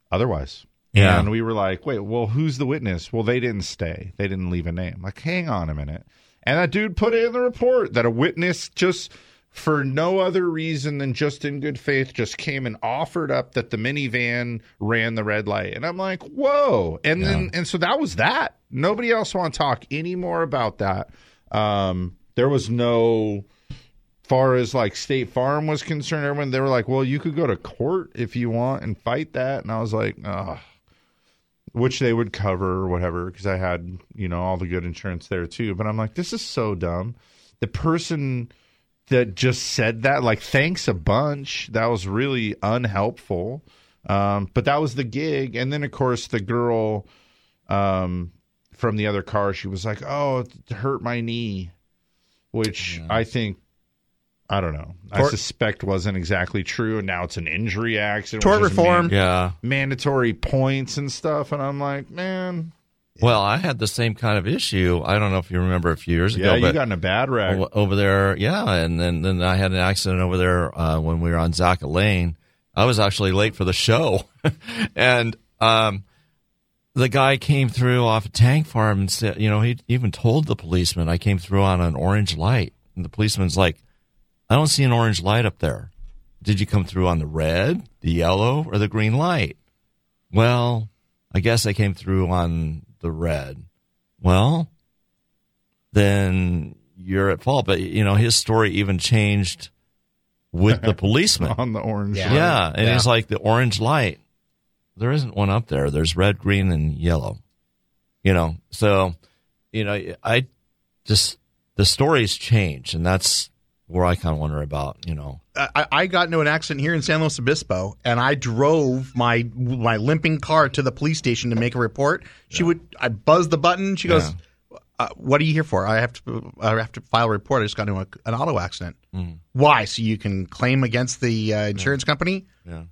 otherwise. Yeah. And we were like, wait, well, who's the witness? Well, they didn't stay. They didn't leave a name. Like, hang on a minute. And that dude put it in the report that a witness just for no other reason than just in good faith just came and offered up that the minivan ran the red light. And I'm like, whoa. And then and so that was that. Nobody else want to talk any more about that. Um, there was no far as like State Farm was concerned, everyone they were like, "Well, you could go to court if you want and fight that." And I was like, "Oh." Which they would cover or whatever because I had, you know, all the good insurance there too. But I'm like, this is so dumb. The person that just said that, like, thanks a bunch. That was really unhelpful. Um, but that was the gig. And then, of course, the girl um, from the other car, she was like, oh, it hurt my knee, which I think I don't know. I suspect wasn't exactly true, and now it's an injury accident. Tort which is reform. Yeah. mandatory points and stuff. And I'm like, man, Well, I had the same kind of issue. I don't know if you remember a few years ago. yeah, you got in a bad wreck. over there, yeah, and then then I had an accident over there uh, when we were on Zaca Lane. I was actually late for the show, <laughs> and um, the guy came through off a tank farm and said, you know, he even told the policeman I came through on an orange light, and the policeman's like, I don't see an orange light up there. Did you come through on the red, the yellow, or the green light? Well, I guess I came through on the red. Well, then you're at fault. But you know, his story even changed with the <laughs> policeman on the orange. Yeah, light. and he's like the orange light. There isn't one up there. There's red, green, and yellow. You know, so you know, I just the stories change, and that's where I kind of wonder about. You know, I, I got into an accident here in San Luis Obispo, and I drove my my limping car to the police station to make a report. She would, I buzzed the button. She goes, uh, "What are you here for? I have to, I have to file a report. I just got into a, an auto accident. Mm. Why? So you can claim against the uh, insurance company? Yeah.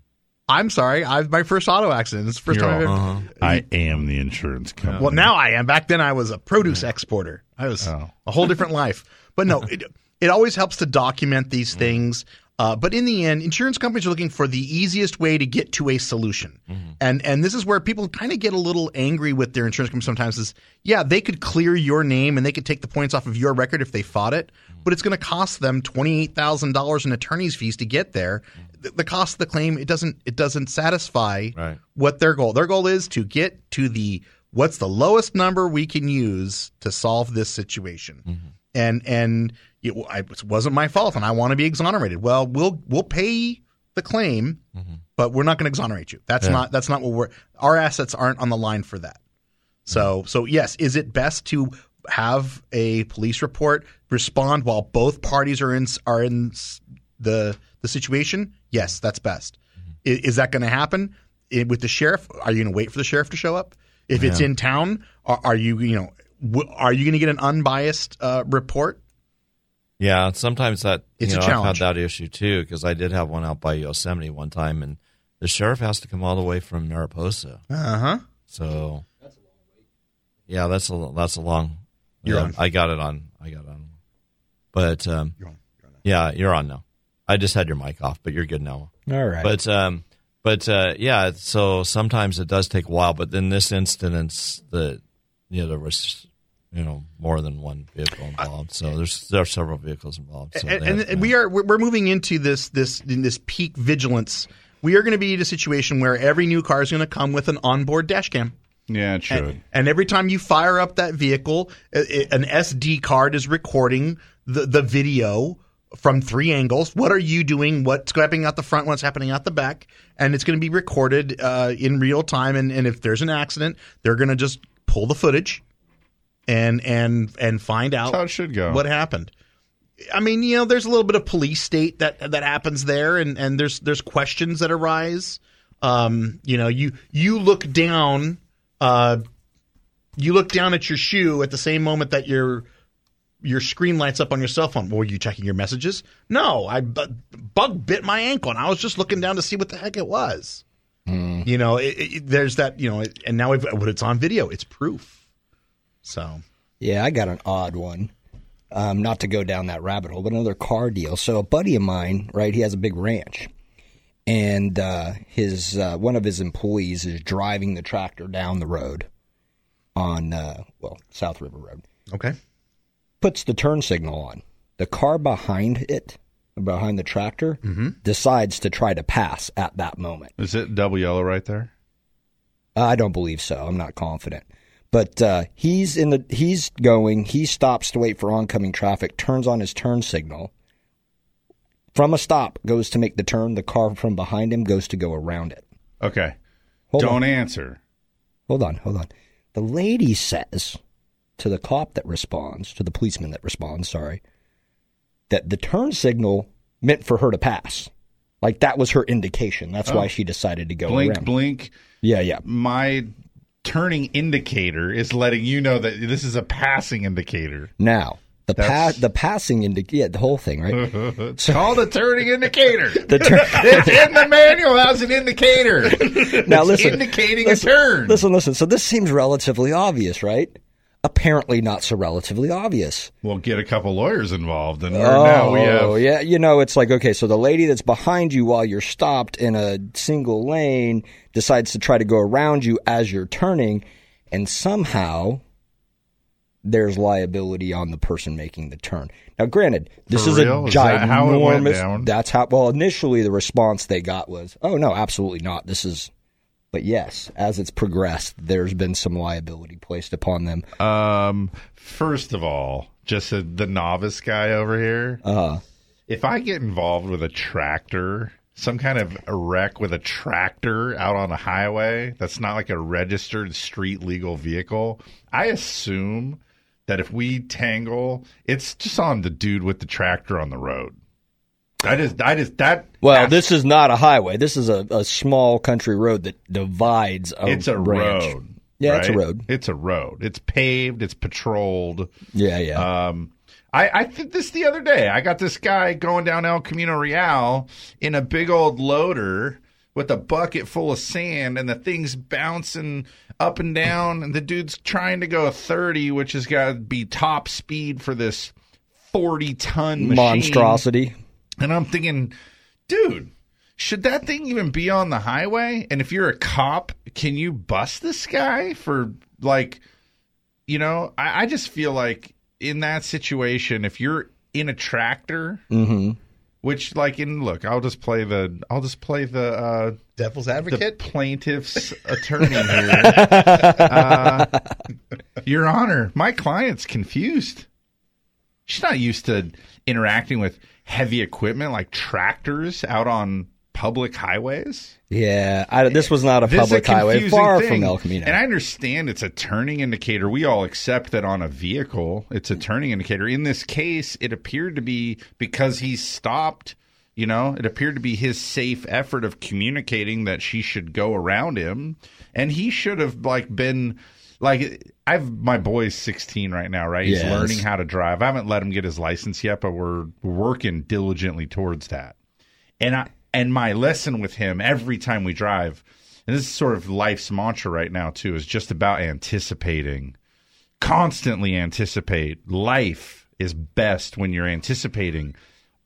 I'm sorry. I've my first auto accident. It's the 1st You're time I've ever. Uh-huh. I am the insurance company. Well, now I am. Back then, I was a produce exporter. I was Oh. a whole different life. But no, <laughs> it, it always helps to document these things. Uh, but in the end, insurance companies are looking for the easiest way to get to a solution. Mm-hmm. And and this is where people kind of get a little angry with their insurance company sometimes is, yeah, they could clear your name and they could take the points off of your record if they fought it, but it's going to cost them $28,000 in attorney's fees to get there. The, the cost of the claim, it doesn't it doesn't satisfy Right. what their goal. Their goal is to get to the what's the lowest number we can use to solve this situation. And and it, I, it wasn't my fault, and I want to be exonerated. Well, we'll we'll pay the claim, mm-hmm. but we're not going to exonerate you. That's Yeah. not that's not what we're. Our assets aren't on the line for that. So mm-hmm. so yes, is it best to have a police report respond while both parties are in are in the the situation? Yes, that's best. Mm-hmm. I- Is, that going to happen I- with the sheriff? Are you going to wait for the sheriff to show up? If it's in town, are, are you you know w- are you going to get an unbiased uh, report? Yeah. Sometimes that It's you a know, challenge. I've had that issue too because I did have one out by Yosemite one time, and the sheriff has to come all the way from Mariposa. Uh huh. So yeah, that's a that's a long. You're yeah, on. I got it on. I got it on. But um, yeah, you're on now. I just had your mic off, but you're good now. All right. But um, but uh, yeah, so sometimes it does take a while. But in this instance, the you know there was you know more than one vehicle involved. So there's there are several vehicles involved. So and, they have- and we are we're we're moving into this this in this peak vigilance. We are going to be in a situation where every new car is going to come with an onboard dash cam. Yeah, it should. And, and every time you fire up that vehicle, i- i- an SD card is recording the, the video from three angles. What are you doing? What's happening out the front? What's happening out the back? And it's going to be recorded uh, in real time. And, and if there's an accident, they're going to just pull the footage and and and find out That's how it should go. what happened. I mean, you know, there's a little bit of police state that that happens there, and and there's there's questions that arise. Um, you know, you you look down, uh, you look down at your shoe at the same moment that your your screen lights up on your cell phone. Were you checking your messages? No, I bu- bug bit my ankle, and I was just looking down to see what the heck it was. You know, it, it, there's that. You know, and now if, when it's on video, it's proof. So Yeah, I got an odd one. Um, not to go down that rabbit hole, but another car deal. So a buddy of mine, right? He has a big ranch, and uh, his uh, one of his employees is driving the tractor down the road on uh, well South River Road. Okay. Puts the turn signal on. The car behind it, behind the tractor, Mm-hmm. decides to try to pass at that moment. Is it double yellow right there? I don't believe so. I'm not confident. But uh, he's in the he's going. He stops to wait for oncoming traffic. Turns on his turn signal. From a stop, goes to make the turn. The car from behind him goes to go around it. Okay. Hold Don't on. answer. Hold on, hold on. The lady says to the cop that responds, to the policeman that responds, sorry, that the turn signal meant for her to pass. Like that was her indication. That's Oh. why she decided to go blink, around. blink. Yeah, yeah. My turning indicator is letting you know that this is a passing indicator. Now, the pa- the passing indicator, yeah, the whole thing, right? <laughs> it's called a turning indicator. <laughs> The <laughs> it's in the manual as an indicator. now It's listen, indicating listen, a turn. Listen, listen. So this seems relatively obvious, right? Apparently not so relatively obvious. We'll get a couple lawyers involved, and we're- oh, now we have Oh, yeah. You know, it's like, okay, so the lady that's behind you while you're stopped in a single lane decides to try to go around you as you're turning, and somehow there's liability on the person making the turn. Now, granted, this For is real? a Is that how it went ginormous. down? That's how. Well, initially the response they got was, "Oh no, absolutely not. This is." But yes, as it's progressed, there's been some liability placed upon them. Um, first of all, just a, the novice guy over here. Uh, if I get involved with a tractor, some kind of a wreck with a tractor out on a highway that's not like a registered street legal vehicle, I assume that if we tangle, it's just on the dude with the tractor on the road. I just, I just that. Well, this is not a highway. This is a, a small country road that divides a it's a ranch. road. Yeah, it's a road. It's a road. It's paved. It's patrolled. Yeah, yeah. Um, I, I did this the other day. I got this guy going down El Camino Real in a big old loader with a bucket full of sand, and the thing's bouncing up and down. And the dude's trying to go 30, which has got to be top speed for this 40 ton machine. Monstrosity. And I'm thinking, dude, should that thing even be on the highway? And if you're a cop, can you bust this guy for like, you know, I, I just feel like in that situation, if you're in a tractor, Mm-hmm. which like in look, I'll just play the I'll just play the uh devil's advocate, the plaintiff's attorney <laughs> here. uh, Your Honor, my client's confused. She's not used to interacting with heavy equipment like tractors out on public highways. Yeah, I, this was not a This is public highway, far thing. from El Camino. And I understand it's a turning indicator. We all accept that on a vehicle, it's a turning indicator. In this case, it appeared to be because he stopped. You know, it appeared to be his safe effort of communicating that she should go around him, and he should have like been like I've my boy's 16 right now, right? He's Yes. learning how to drive. I haven't let him get his license yet, but we're working diligently towards that. And I and my lesson with him every time we drive, and this is sort of life's mantra right now too, is just about anticipating. Constantly anticipate. Life is best when you're anticipating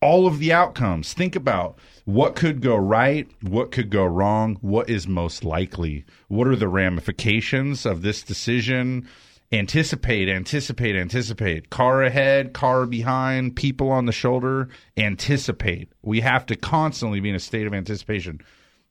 all of the outcomes. Think about what could go right, what could go wrong, what is most likely, what are the ramifications of this decision, anticipate, anticipate, anticipate. Car ahead, car behind, people on the shoulder. Anticipate. We have to constantly be in a state of anticipation.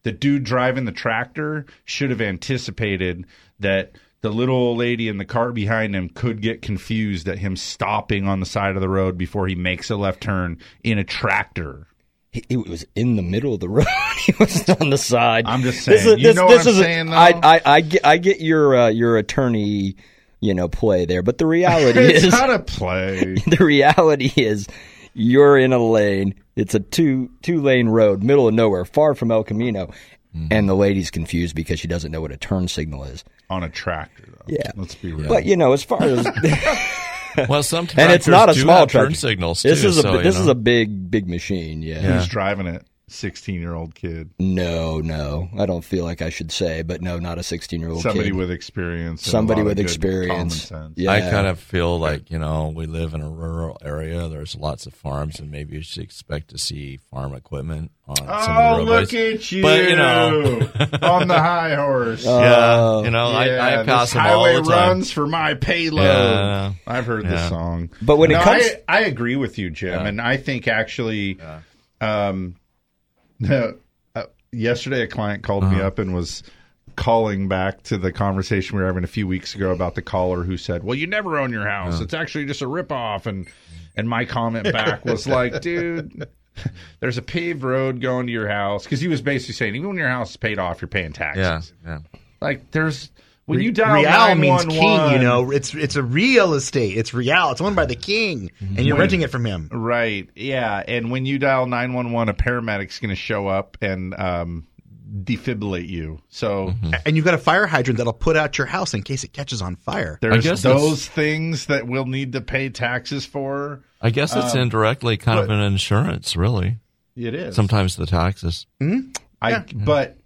The dude driving the tractor should have anticipated that the little old lady in the car behind him could get confused at him stopping on the side of the road before he makes a left turn in a tractor. He, he was in the middle of the <laughs> road. he was on the side. I'm just saying. you know what I'm is saying, though? I, I, I get, I get your uh, your attorney, you know, play there, but the reality <laughs> it's is not a play. <laughs> the reality is you're in a lane. It's a two two lane road, middle of nowhere, far from El Camino, Mm-hmm. and the lady's confused because she doesn't know what a turn signal is. on a tractor, though. Yeah. Let's be real. But you know, as far as <laughs> Well, sometimes and it's not a small turn tractor. signals, This is a so, you this is a big big machine. Yeah. Who's driving it? 16 year old kid. No, no, I don't feel like I should say, but no, not a 16 year old. Kid. Somebody kid. with experience. Somebody with experience. Yeah. I kind of feel like you know we live in a rural area. There's lots of farms, and maybe you should expect to see farm equipment on some of the Oh, roadways. look at you! But you know, <laughs> on the high horse. yeah, you know, Yeah, I, I pass this them all highway the time. runs for my payload. Yeah. I've heard the song, But when it comes- I, I agree with you, Jim, and I think actually, um, <laughs> uh, yesterday a client called me Uh-huh. up and was calling back to the conversation we were having a few weeks ago about the caller who said, "Well, you never own your house; Uh-huh. it's actually just a ripoff." and and my comment back was like, <laughs> "Dude." There's a paved road going to your house because he was basically saying even when your house is paid off, you're paying taxes. Yeah, yeah. Like there's when you Re- dial Real means 911 king, you know. It's it's a real estate. It's real. It's owned by the king, and you're When- renting it from him. Right. Yeah. And when you dial 911, a paramedic's going to show up and um, defibrillate you. So And you've got a fire hydrant that'll put out your house in case it catches on fire. there's guess those things that we'll need to pay taxes for. I guess it's Um, indirectly kind of an insurance, really. It is. Sometimes the taxes. I, but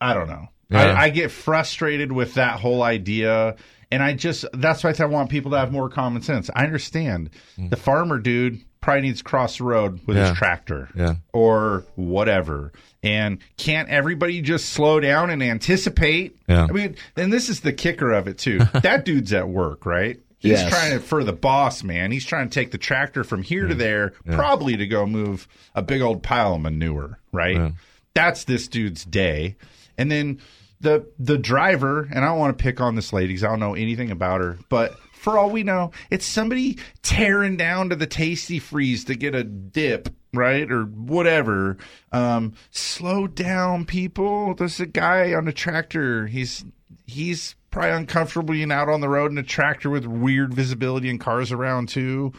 I don't know. Yeah. I, I get frustrated with that whole idea. And I just, that's why I want people to have more common sense. I understand mm. the farmer dude probably needs to cross the road with Yeah. his tractor. Yeah. or whatever. And can't everybody just slow down and anticipate? Yeah. I mean, and this is the kicker of it too. <laughs> that dude's at work, right? He's Yes. trying to for the boss man. He's trying to take the tractor from here to there, Yeah. probably to go move a big old pile of manure, right? Yeah. That's this dude's day. And then the the driver, and I don't want to pick on this lady because I don't know anything about her, but for all we know, it's somebody tearing down to the Tastee Freez to get a dip, right? Or whatever. Um, slow down, people. There's a guy on a tractor. He's he's probably uncomfortable being out on the road in a tractor with weird visibility and cars around too.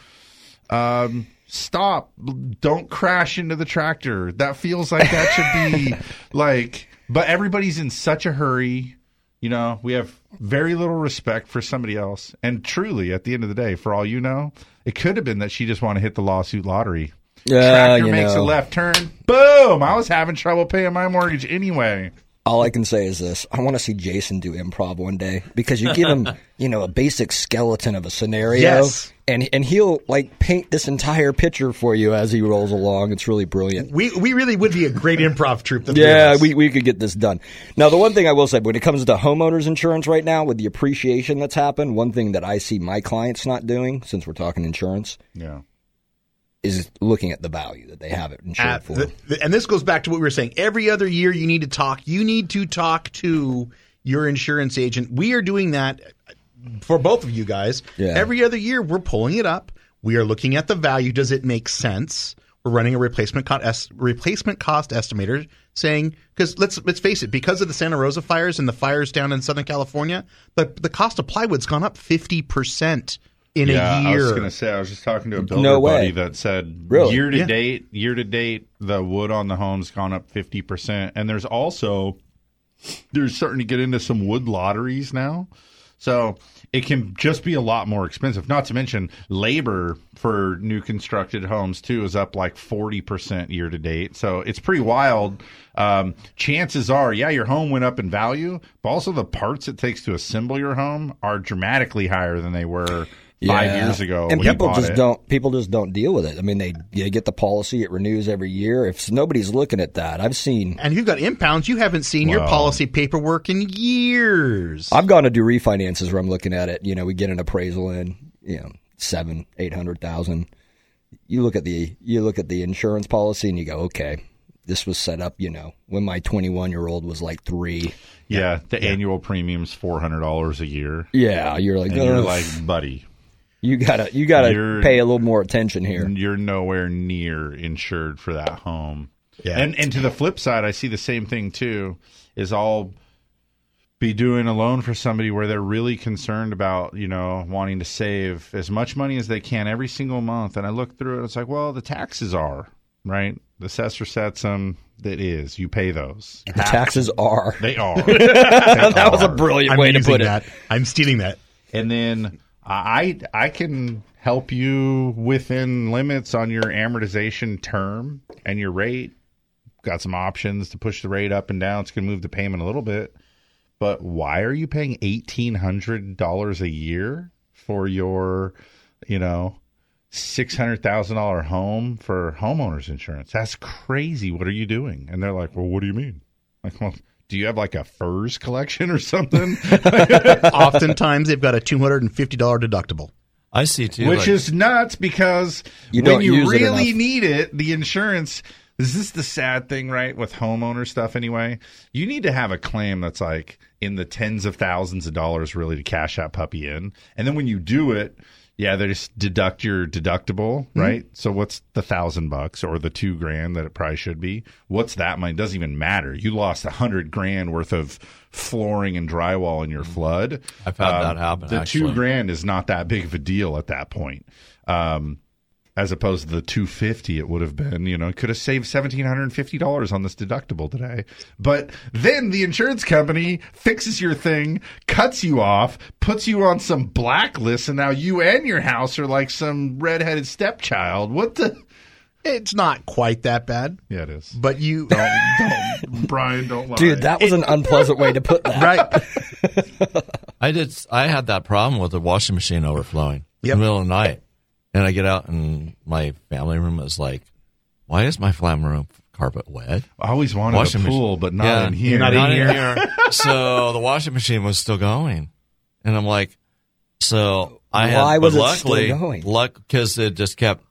Um, stop. Don't crash into the tractor. That feels like that should be <laughs> like, but everybody's in such a hurry. You know, we have very little respect for somebody else. And truly, at the end of the day, for all you know, it could have been that she just wanted to hit the lawsuit lottery. Yeah, Tractor you makes know. a left turn. Boom! I was having trouble paying my mortgage anyway. All I can say is this: I want to see Jason do improv one day because you give him, <laughs> you know, a basic skeleton of a scenario, Yes. and and he'll like paint this entire picture for you as he rolls along. It's really brilliant. We we really would be a great improv troupe. Yeah, we, we could get this done. Now, the one thing I will say, when it comes to homeowners insurance right now, with the appreciation that's happened, one thing that I see my clients not doing, since we're talking insurance, Yeah. Is looking at the value that they have it insured At for. the- the- and this goes back to what we were saying. Every other year, you need to talk. You need to talk to your insurance agent. We are doing that for both of you guys. Yeah. Every other year, we're pulling it up. We are looking at the value. Does it make sense? We're running a replacement cost replacement cost estimator, saying because let's let's face it, because of the Santa Rosa fires and the fires down in Southern California, the the cost of plywood's gone up fifty percent in yeah, a year. I was going to say, I was just talking to a builder No buddy that said Really? year to Yeah. date, year to date, the wood on the home's gone up 50%. And there's also, they're starting to get into some wood lotteries now. So it can just be a lot more expensive. Not to mention labor for new constructed homes too is up like forty percent year to date. So it's pretty wild. Um, chances are, yeah, your home went up in value, but also the parts it takes to assemble your home are dramatically higher than they were five Yeah. years ago. and when people bought just it. don't. People just don't deal with it. I mean, they you get the policy; it renews every year. If nobody's looking at that, I've seen. And you've got impounds, you haven't seen your policy paperwork in years. I've gone to do refinances where I'm looking at it. You know, we get an appraisal in, you know, seven, eight hundred thousand. You look at the you look at the insurance policy and you go, okay, this was set up. You know, when my 21 year old was like three. Yeah, the annual premium's four hundred dollars a year. Yeah, you're like, and you're like, buddy, You gotta you gotta You're- pay a little more attention here. You're nowhere near insured for that home. Yeah. And and to the flip side, I see the same thing too. Is I'll be doing a loan for somebody where they're really concerned about you know wanting to save as much money as they can every single month, and I look through it, it's like, well, the taxes are right. The assessor sets them. That is, you pay those. The taxes are. They are. <laughs> That was a brilliant I'm way to using put it. that. I'm stealing that. And then I I can help you within limits on your amortization term and your rate. Got some options to push the rate up and down. It's going to move the payment a little bit. But why are you paying eighteen hundred dollars a year for your, you know, six hundred thousand dollar home for homeowners insurance? That's crazy. What are you doing? And they're like, "Well, what do you mean?" Like, well, do you have like a furs collection or something? <laughs> Oftentimes, they've got a two hundred and fifty dollar deductible. I see too. Which like- is nuts because You when you use it really need it, the insurance. Is this the sad thing, right? With homeowner stuff, anyway, you need to have a claim that's like in the tens of thousands of dollars, really, to cash that puppy in. And then when you do it, yeah, they just deduct your deductible, Mm-hmm. right? So what's the thousand bucks or the two grand that it probably should be? What's that money? Doesn't even matter. You lost a hundred grand worth of flooring and drywall in your flood. I've had Um, that happen, The actually. two grand is not that big of a deal at that point. Um, as opposed to the 250 it would have been you know could have saved $1750 on this deductible today but then the insurance company fixes your thing cuts you off puts you on some blacklist and now you and your house are like some redheaded stepchild what the It's not quite that bad. Yeah, it is. But you, don't, don't Brian, don't lie. Dude, that was an unpleasant way to put that. <laughs> Right. <laughs> I did. I had that problem with the washing machine overflowing in the middle of the night, and I get out and my family room is like, "Why is my flat room carpet wet?" I always wanted a Washing machine- pool, but not Yeah, in here. Not, Not in in here. <laughs> so the washing machine was still going, and I'm like, so I had. Why but was it still going? Luck because it just kept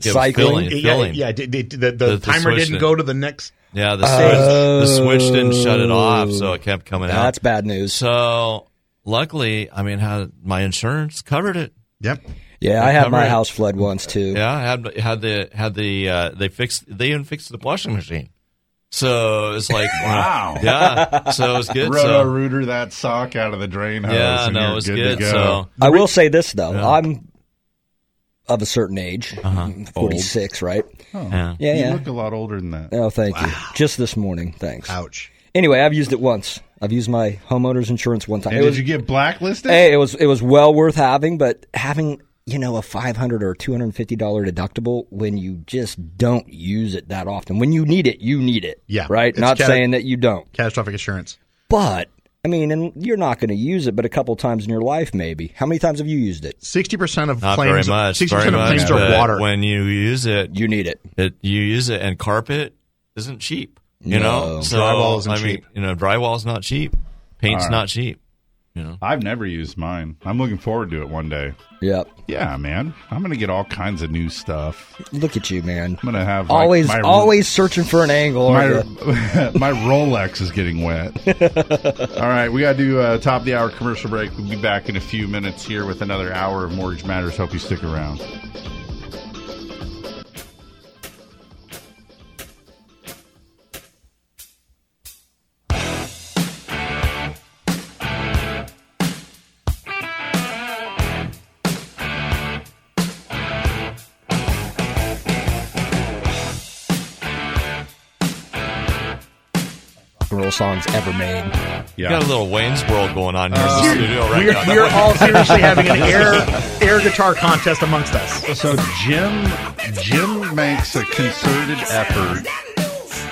kept Cycling. filling, Yeah, filling. yeah, the- the- the- the timer switch didn't go to the next- Yeah, the switch, the switch didn't shut it off, so it kept coming out. That's bad news. So luckily, I mean, had my insurance covered it. Yep. Yeah, I had my it. house flood once too. Yeah, I had had the had the uh, they fixed they even fixed the washing machine. So it's like <laughs> Wow. <laughs> yeah. So it was good. Roto So rooter that sock out of the drain hose. Yeah, and no, you're it was good. good, go. so- I will say this though, Yeah. I'm of a certain age, Uh-huh. 46, right? Oh, Yeah. yeah, you yeah. look a lot older than that. Oh, thank you. Just this morning, thanks. Ouch. Anyway, I've used it once. I've used my homeowner's insurance one time. And It did was- you get blacklisted? Hey, it was it was well worth having, but having you know a five hundred or two hundred fifty dollar deductible when you just don't use it that often. When you need it, you need it. Yeah. right. It's Not cata- saying that you don't, Catastrophic insurance. but I mean, and you're not going to use it, but a couple times in your life, maybe. How many times have you used it? Sixty percent of not claims. very much. Sixty percent of claims are water. When you use it, You need it. it you use it, and carpet isn't cheap. You No. know, so Drywall isn't I mean, cheap. you know, drywall's not cheap. Paint's All right. not cheap. You know, I've never used mine. I'm looking forward to it one day. Yep. Yeah, man. I'm gonna get all kinds of new stuff. Look at you, man. I'm gonna have like, Always, my, always searching for an angle. My, <laughs> my Rolex is getting wet. <laughs> All right, we got to do a top of the hour commercial break. We'll be back in a few minutes here with another hour of Mortgage Matters. Hope you stick around. Songs ever made. You got a little Wayne's World going on here in Uh, the studio right we're, now. we're all seriously having an air <laughs> air guitar contest amongst us. So Jim Jim makes a concerted effort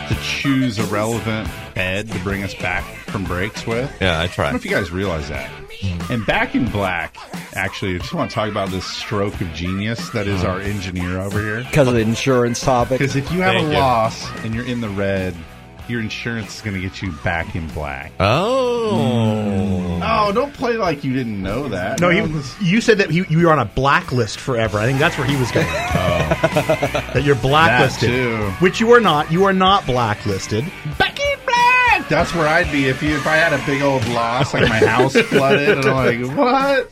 to choose a relevant bed to bring us back from breaks with. Yeah, I try. I try. don't know if you guys realize that. And back in black, actually, I just want to talk about this stroke of genius that is our engineer over here. Because of the insurance topic. Because if you have Thank a you. loss and you're in the red, your insurance is going to get you back in black. Oh. Mm. Oh, don't play like you didn't know that. No, you you said that he, you were on a blacklist forever. I think that's where he was going. <laughs> Oh. that you're blacklisted, That too. which you are not. You are not blacklisted. Back in black. That's where I'd be if you if I had a big old loss, like my house <laughs> flooded, and I'm like, what?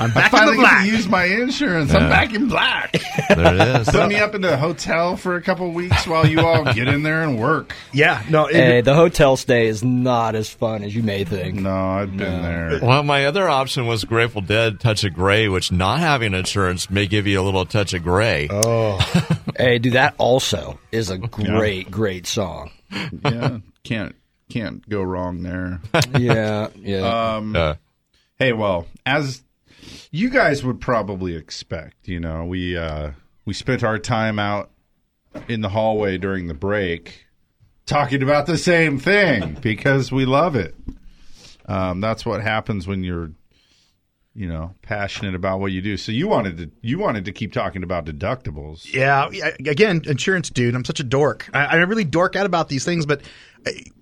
I'm I back in finally the get black. to use my insurance. I'm back in black. <laughs> There it is. Put me up in the hotel for a couple weeks while you all get in there and work. Yeah, no. it- Hey, the hotel stay is not as fun as you may think. No, I've been there. Well, my other option was Grateful Dead Touch of Gray, which not having insurance may give you a little touch of gray. Oh, Hey, dude, that also is a great, great song. Yeah, can't can't go wrong there. <laughs> Yeah, yeah. Um, Uh, hey, well, as you guys would probably expect, you know, we uh, we spent our time out in the hallway during the break talking about the same thing <laughs> because we love it. Um, that's what happens when you're, you know, passionate about what you do. So you wanted to you wanted to keep talking about deductibles. yeah. yeah, Again, insurance dude. I'm such a dork. I, I really dork out about these things, but it,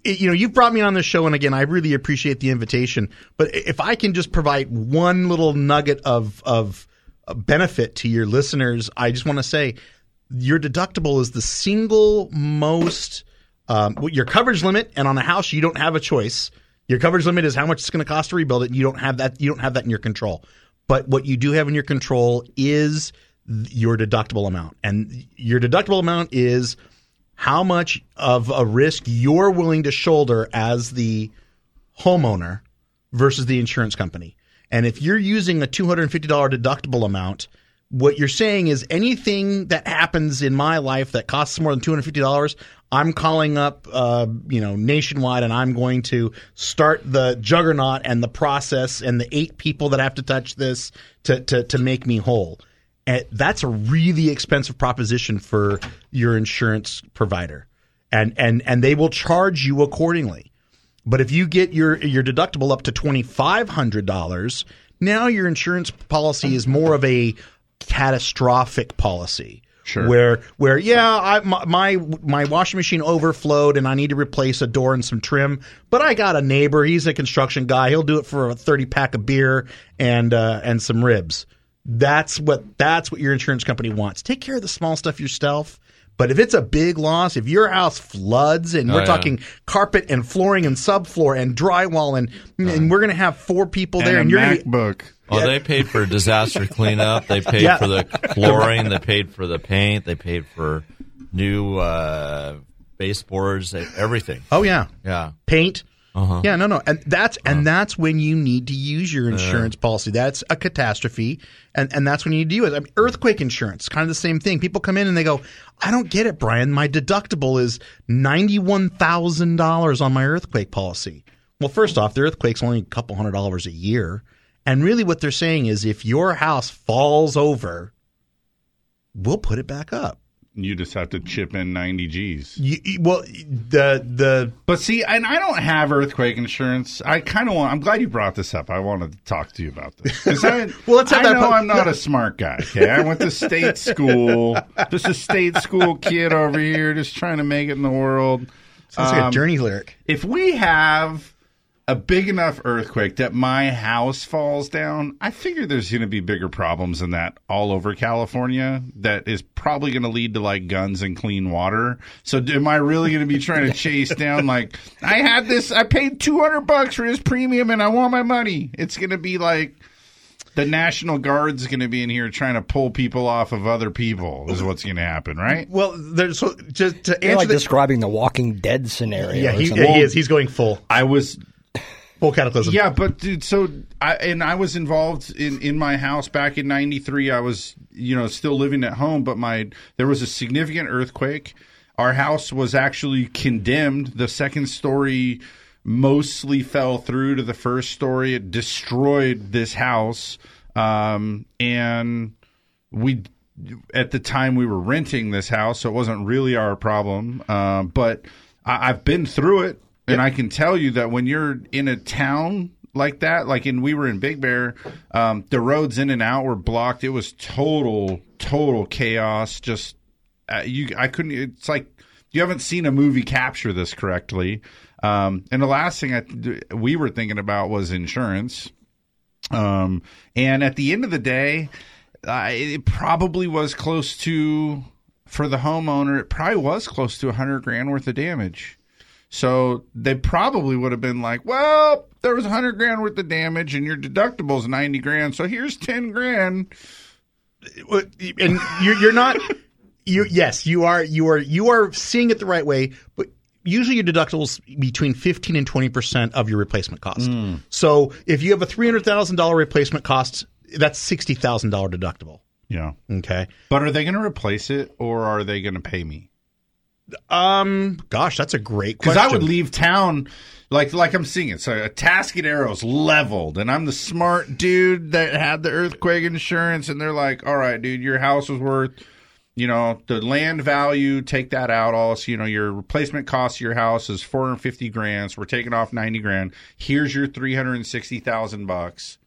you know, you've brought me on this show, and again, I really appreciate the invitation. But if I can just provide one little nugget of of uh, benefit to your listeners, I just want to say your deductible is the single most um, your coverage limit, and on a house you don't have a choice. Your coverage limit is how much it's going to cost to rebuild it. And you don't have that. You don't have that in your control. But what you do have in your control is your deductible amount, and your deductible amount is how much of a risk you're willing to shoulder as the homeowner versus the insurance company. And if you're using a $250 deductible amount, what you're saying is anything that happens in my life that costs more than $250, I'm calling up, uh, you know, nationwide and I'm going to start the juggernaut and the process and the eight people that have to touch this to, to, to make me whole. That's a really expensive proposition for your insurance provider. And, and, and they will charge you accordingly. But if you get your your deductible up to twenty five hundred dollars, now your insurance policy is more of a catastrophic policy. Sure. Where where yeah, I, my, my my washing machine overflowed and I need to replace a door and some trim, but I got a neighbor. He's a construction guy. He'll do it for a thirty pack of beer and uh, and some ribs. That's what that's what your insurance company wants. Take care of the small stuff yourself. But if it's a big loss, if your house floods and Oh, we're yeah. talking carpet and flooring and subfloor and drywall and and we're going to have four people there and, and a you're gonna, MacBook. well, they paid for disaster <laughs> cleanup. They paid Yeah. for the flooring. They paid for the paint. They paid for new uh, baseboards. Everything. Oh yeah. Yeah. Paint. Uh-huh. Yeah, no, no, and that's and that's when you need to use your insurance policy. That's a catastrophe, and and that's when you need to use it. I mean, earthquake insurance, kind of the same thing. People come in and they go, "I don't get it, Brian. My deductible is ninety one thousand dollars on my earthquake policy." Well, first off, the earthquake's only a couple hundred dollars a year, and really, what they're saying is, if your house falls over, we'll put it back up. You just have to chip in ninety G's. You, you- well, the the But see, and I don't have earthquake insurance. I kind of want. I'm glad you brought this up. I wanted to talk to you about this. <laughs> 'Cause I, Well, let's have I that know po- I'm not a smart guy. Okay, I went to state <laughs> school. Just a state school kid over here, just trying to make it in the world. sounds like a Um, journey lyric. If we have a big enough earthquake that my house falls down, I figure there's going to be bigger problems than that all over California. That is probably going to lead to like guns and clean water. So, am I really going to be trying to chase down like I had this? I paid two hundred bucks for this premium, and I want my money. It's going to be like. The National Guard's going to be in here trying to pull people off of other people. Is what's going to happen, right? Well, there's so just to You're answer like the, describing the Walking Dead scenario. yeah, he, yeah, he is. He's going full I was full cataclysm. Yeah, but dude, so I and I was involved in in my house back in '93. I was you know still living at home, but my there was a significant earthquake our house was actually condemned. The second story mostly fell through to the first story. It destroyed this house. Um, and we, at the time, we were renting this house, so it wasn't really our problem. Um, but I, I've been through it, and I can tell you that when you're in a town like that, like in we were in Big Bear, um, the roads in and out were blocked. It was total, total chaos. Just uh, you, I couldn't. It's like you haven't seen a movie capture this correctly. Um, and the last thing I, we were thinking about was insurance. Um, and at the end of the day, uh, it probably was close to for the homeowner. It probably was close to a hundred grand worth of damage. So they probably would have been like, well, there was a hundred grand worth of damage and your deductible is 90 grand. So here's 10 grand. and you're, you're not you yes you are you are you are seeing it the right way but usually your deductibles between 15 and 20 percent of your replacement cost Mm. so if you have a $300000 replacement cost that's $60000 deductible Yeah. okay But are they going to replace it or are they going to pay me? Um gosh that's a great question. Because I would leave town like like I'm seeing it. So Atascadero's leveled, and I'm the smart dude that had the earthquake insurance, and they're like, "All right, dude, your house was worth." You know the land value. Take that out. Also, you know your replacement cost of your house is four hundred fifty grand. So we're taking off ninety grand. Here's your three hundred and sixty thousand bucks.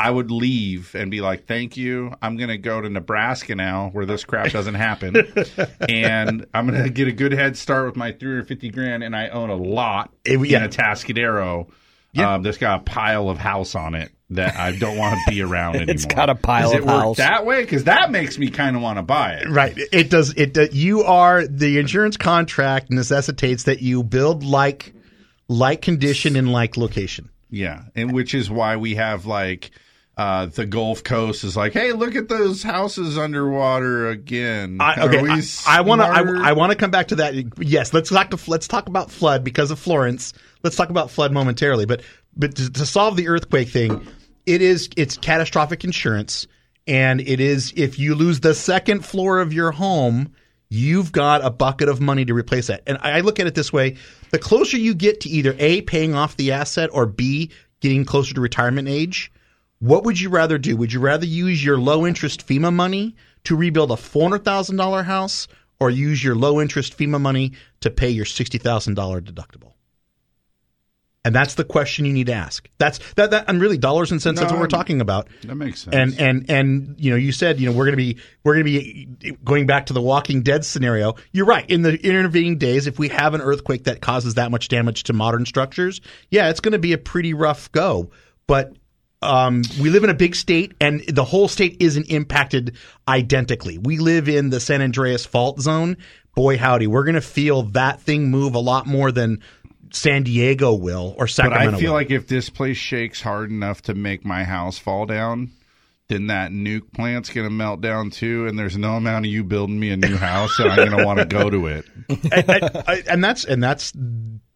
I would leave and be like, "Thank you. I'm going to go to Nebraska now, where this crap doesn't happen, <laughs> and I'm going to get a good head start with my 350 grand, and I own a lot It- in Atascadero um, that's got a pile of house on it that I don't want to be around <laughs> anymore. It's got a pile Does of house. that way because that makes me kind of want to buy it. Right. It does. It. does you are the insurance contract necessitates that you build like, like condition and like location. Yeah, and which is why we have like uh, the Gulf Coast is like, hey, look at those houses underwater again. I, Are okay, we I want to. I, I want to come back to that. Yes, let's talk to let's talk about flood because of Florence. Let's talk about flood momentarily. But but to, to solve the earthquake thing, it is it's catastrophic insurance, and it is if you lose the second floor of your home, you've got a bucket of money to replace that. And I I look at it this way: the closer you get to either a paying off the asset or b getting closer to retirement age. What would you rather do? Would you rather use your low interest FEMA money to rebuild a $400,000 house or use your low interest FEMA money to pay your $60,000 deductible? And that's the question you need to ask. That's that, that and really dollars and cents. that's what we're talking about. That makes sense. And and and you know, you said you know we're going to be we're going to be going back to the Walking Dead scenario. You're right. In the intervening days, if we have an earthquake that causes that much damage to modern structures, yeah, it's going to be a pretty rough go. But um, we live in a big state, and the whole state isn't impacted identically. We live in the San Andreas fault zone. Boy, howdy, we're going to feel that thing move a lot more than San Diego will or Sacramento. But I feel will. like if this place shakes hard enough to make my house fall down, then that nuke plant's going to melt down too. And there's no amount of you building me a new house, and I'm going to want to go to it. <laughs> and, and- and that's and that's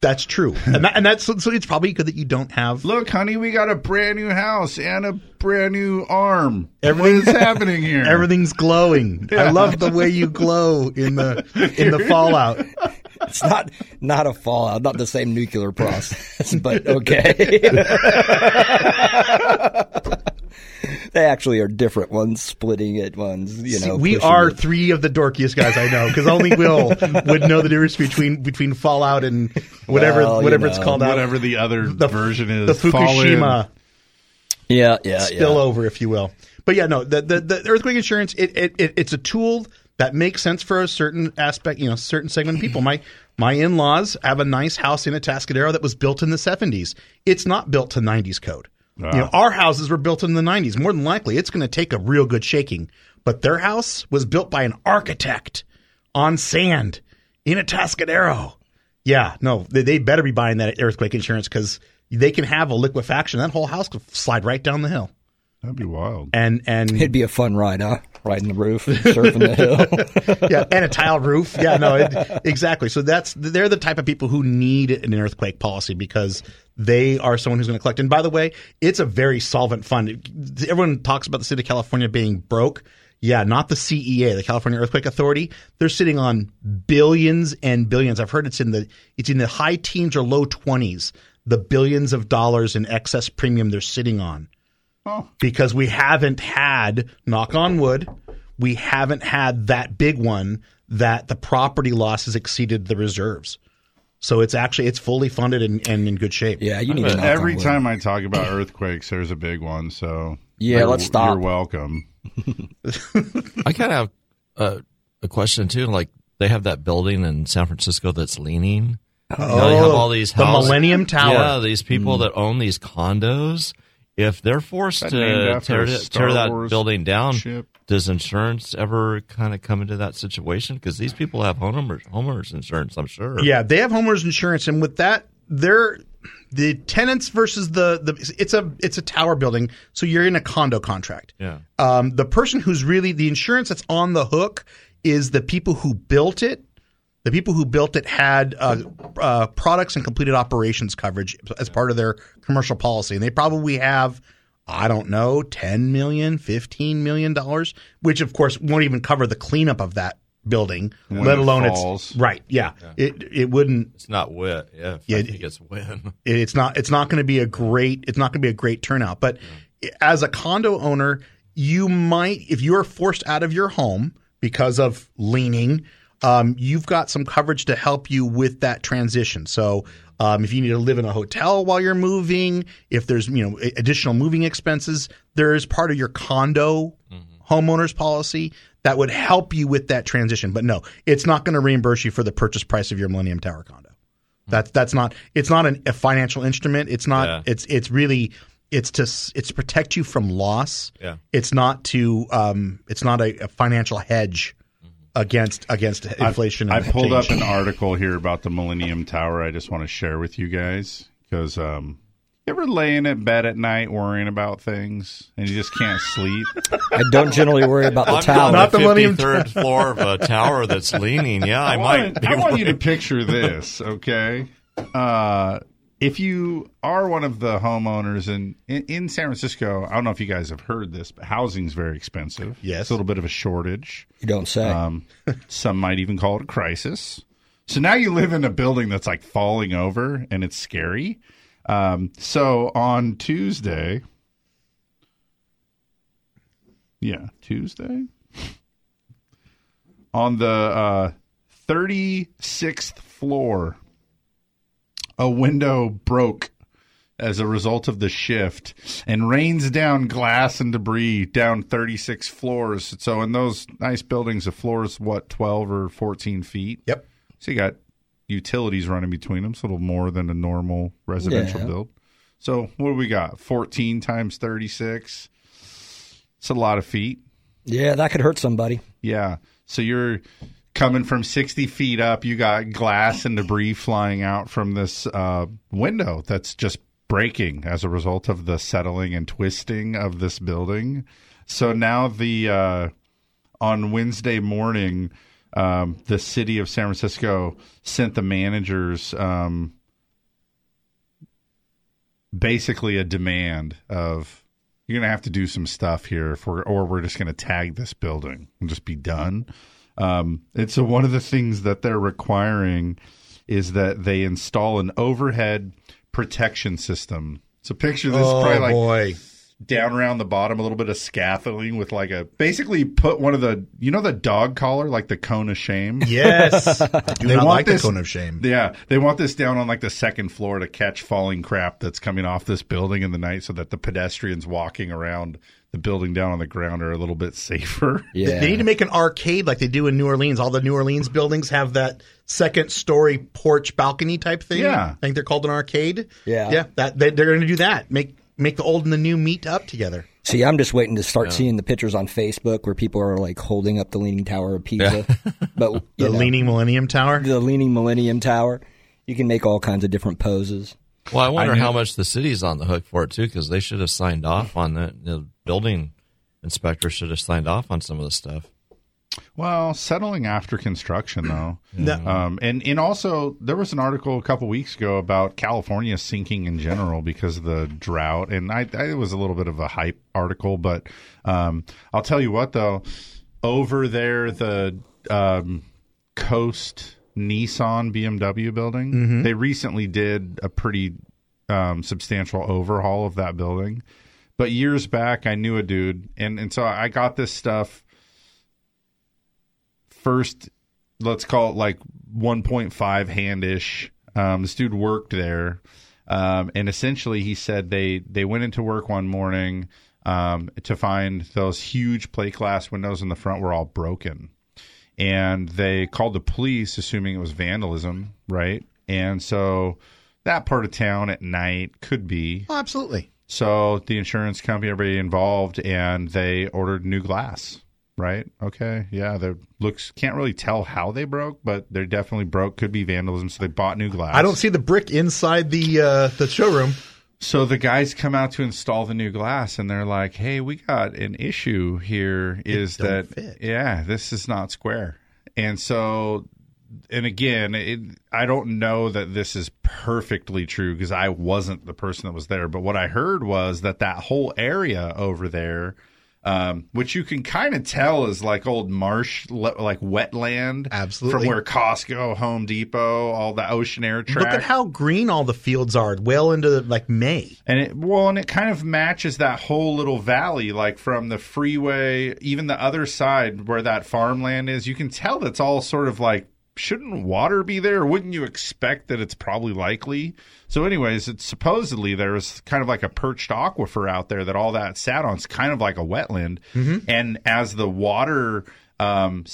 that's true, and, that, and that's so it's probably good that you don't have. Look, honey, we got a brand new house and a brand new arm. Everything- what is happening here? <laughs> Everything's glowing. I love the way you glow in the in the fallout. It's not not a fallout, not the same nuclear process, <laughs> but okay. They actually are different ones, splitting it ones. You See, know, we are it. three of the dorkiest guys I know because only Will <laughs> would know the difference between between fallout and whatever Well, you whatever it's know. called out. Whatever the other The- version is. the Fall in. Fukushima Yeah, yeah, spill yeah. over, if you will. But yeah, no, the the, the earthquake insurance it, it, it it's a tool that makes sense for a certain aspect, you know, certain segment of people. My my in laws have a nice house in Atascadero that was built in the seventies. It's not built to nineties code. You know, our houses were built in the nineties. More than likely, it's going to take a real good shaking. But their house was built by an architect on sand in Atascadero. Yeah, no, they, they better be buying that earthquake insurance because they can have a liquefaction. That whole house could slide right down the hill. That'd be wild. And and It'd be a fun ride, huh? Riding the roof, surfing the hill. <laughs> yeah, and a tile roof. Yeah, no, it, exactly. So that's they're the type of people who need an earthquake policy because they are someone who's going to collect. And by the way, it's a very solvent fund. Everyone talks about the state of California being broke. Yeah, not the CEA, the California Earthquake Authority. They're sitting on billions and billions. I've heard it's in the it's in the high teens or low twenties. The billions of dollars in excess premium they're sitting on. Oh. Because we haven't had, knock on wood, we haven't had that big one that the property losses exceeded the reserves. So it's actually it's fully funded and, and in good shape. Yeah, you need to every time I talk about earthquakes, there's a big one. So Yeah, you're- let's stop. You're welcome. <laughs> I kind of have a, a question too. Like they have that building in San Francisco that's leaning. You know, they have Oh, all these the Millennium Tower. Yeah, these people Hmm. that own these condos. If they're forced That to tear, a tear that Wars building down, ship. does insurance ever kind of come into that situation? Because these people have homeowners, homeowners insurance, I'm sure. Yeah, they have homeowners insurance, and with that, they're the tenants versus the the it's a it's a tower building, so you're in a condo contract. Yeah. Um, the person who's really the insurance that's on the hook is the people who built it. The people who built it had uh, uh, products and completed operations coverage as part of their commercial policy, and they probably have. I don't know, $10 million, $15 million, which of course won't even cover the cleanup of that building, When let it alone falls. it's right. Yeah. It it wouldn't It's not wit. Yeah, Yeah, I think it's win. <laughs> it- it's not it's not going to be a great it's not going to be a great turnout but as a condo owner you might if you are forced out of your home because of leaning um, you've got some coverage to help you with that transition so um, if you need to live in a hotel while you're moving if there's you know additional moving expenses there is part of your condo homeowners policy that would help you with that transition but no it's not going to reimburse you for the purchase price of your millennium tower condo that's that's not it's not an, a financial instrument. It's not. Yeah. It's it's really it's to it's to protect you from loss. Yeah. It's not to um it's not a, a financial hedge against against inflation. I and pulled up an article here about the Millennium Tower. I just want to share with you guys because um, you ever laying in at bed at night worrying about things and you just can't sleep? <laughs> I don't generally worry about the I'm tower. Not the the Millennium 53rd floor of a tower that's leaning. Yeah, I, might. want, be I want you to picture this, okay? Uh, if you are one of the homeowners in, in in San Francisco, I don't know if you guys have heard this, but housing's very expensive. Yes. it's a little bit of a shortage. You don't say. Um, some might even call it a crisis. So now you live in a building that's like falling over and it's scary. Um, so on Tuesday, yeah, Tuesday, on the uh, 36th floor, a window broke as a result of the shift and rains down glass and debris down 36 floors. So in those nice buildings, the floor is what 12 or 14 feet. Yep. So you got utilities running between them, so a little more than a normal residential Yeah. build. So what do we got? 14 times 36. It's a lot of feet. yeah, that could hurt somebody. Yeah. So you're coming from 60 feet up. You got glass and debris flying out from this uh, window that's just breaking as a result of the settling and twisting of this building. So now the uh, on Wednesday morning, um, the city of San Francisco sent the managers um, basically a demand of you're going to have to do some stuff here if we're, or we're just going to tag this building and just be done. Um, and so one of the things that they're requiring is that they install an overhead protection system. So picture this oh probably like boy. down around the bottom, a little bit of scaffolding with like a basically put one of the you know the dog collar like the cone of shame. Yes. <laughs> Do They not want like this- the cone of shame. Yeah, they want this down on like the second floor to catch falling crap that's coming off this building in the night, so that the pedestrians walking around the building down on the ground are a little bit safer. <laughs> Yeah. They need to make an arcade like they do in New Orleans. All the New Orleans buildings have that second story porch balcony type thing. Yeah. I think they're called an arcade. Yeah. Yeah. That they, they're going to do that. Make make the old and the new meet up together. See, I'm just waiting to start seeing the pictures on Facebook where people are like holding up the Leaning Tower of Pisa. <laughs> but The know, Leaning Millennium Tower. the Leaning Millennium Tower. You can make all kinds of different poses. Well, I wonder I how much the city's on the hook for it too, because they should have signed off on the, the building inspector should have signed off on some of the stuff. Well, settling after construction, though. <clears throat> No. Um, and, and also, there was an article a couple weeks ago about California sinking in general because of the drought. And I, I it was a little bit of a hype article, but um, I'll tell you what, though, over there, the um, Coast Nissan BMW building, Mhm. they recently did a pretty um, substantial overhaul of that building. But years back, I knew a dude, and, and so I got this stuff first let's call it like 1.5 handish. Um, this dude worked there um, and essentially he said they they went into work one morning um, to find those huge plate glass windows in the front were all broken. And they called the police assuming it was vandalism right? And so that part of town at night could be Oh, absolutely. So the insurance company, everybody involved, and they ordered new glass. Right? Okay. Yeah. The looks can't really tell how they broke, but they're definitely broke. Could be vandalism. So they bought new glass. I don't see the brick inside the uh, the showroom. So the guys come out to install the new glass, and they're like, "Hey, we got an issue here. Is that fit. yeah, this is not square." And so, and again, it, I don't know that this is perfectly true because I wasn't the person that was there. But what I heard was that that whole area over there. Um, which you can kind of tell is like old marsh, le- like wetland, Absolutely. from where Costco, Home Depot, all the ocean air track. Look at how green all the fields are, well into like May. And it well, and it kind of matches that whole little valley, like from the freeway, even the other side where that farmland is. You can tell that's all sort of like, shouldn't water be there? Wouldn't you expect that it's probably likely? So, anyways, it's supposedly there's kind of like a perched aquifer out there that all that sat on. It's kind of like a wetland, and as the water um,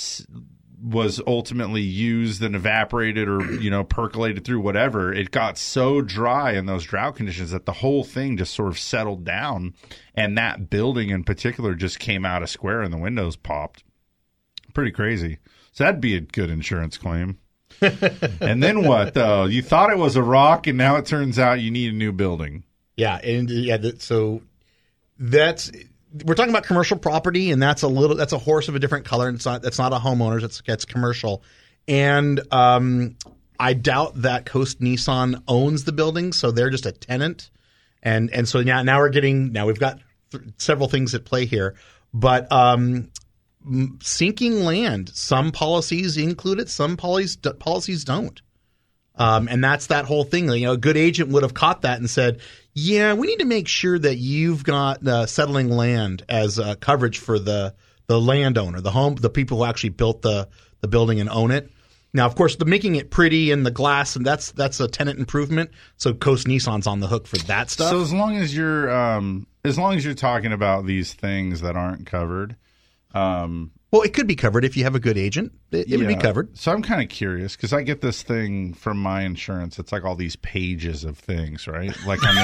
was ultimately used and evaporated or <clears throat> you know percolated through whatever it got so dry in those drought conditions that the whole thing just sort of settled down and that building in particular just came out of square and the windows popped pretty crazy so that'd be a good insurance claim and then what though you thought it was a rock and now it turns out you need a new building Yeah, and yeah, that, so that's we're talking about commercial property, and that's a little that's a horse of a different color. And it's not that's not a homeowner's. It's it's commercial, and um, I doubt that Coast Nissan owns the building, so they're just a tenant. And and so now now we're getting now we've got th- several things at play here, but um, sinking land. Some policies include it, some policies policies don't. Um, and that's that whole thing. You know, a good agent would have caught that and said, "Yeah, we need to make sure that you've got uh, settling land as uh, coverage for the the landowner, the home, the people who actually built the the building and own it." Now, of course, the making it pretty and the glass and that's that's a tenant improvement. So Coast Nissan's on the hook for that stuff. So as long as you're um, as long as you're talking about these things that aren't covered, um, well, it could be covered if you have a good agent. It, it would be covered. So I'm kind of curious because I get this thing from my insurance. It's like all these pages of things, right? Like I'm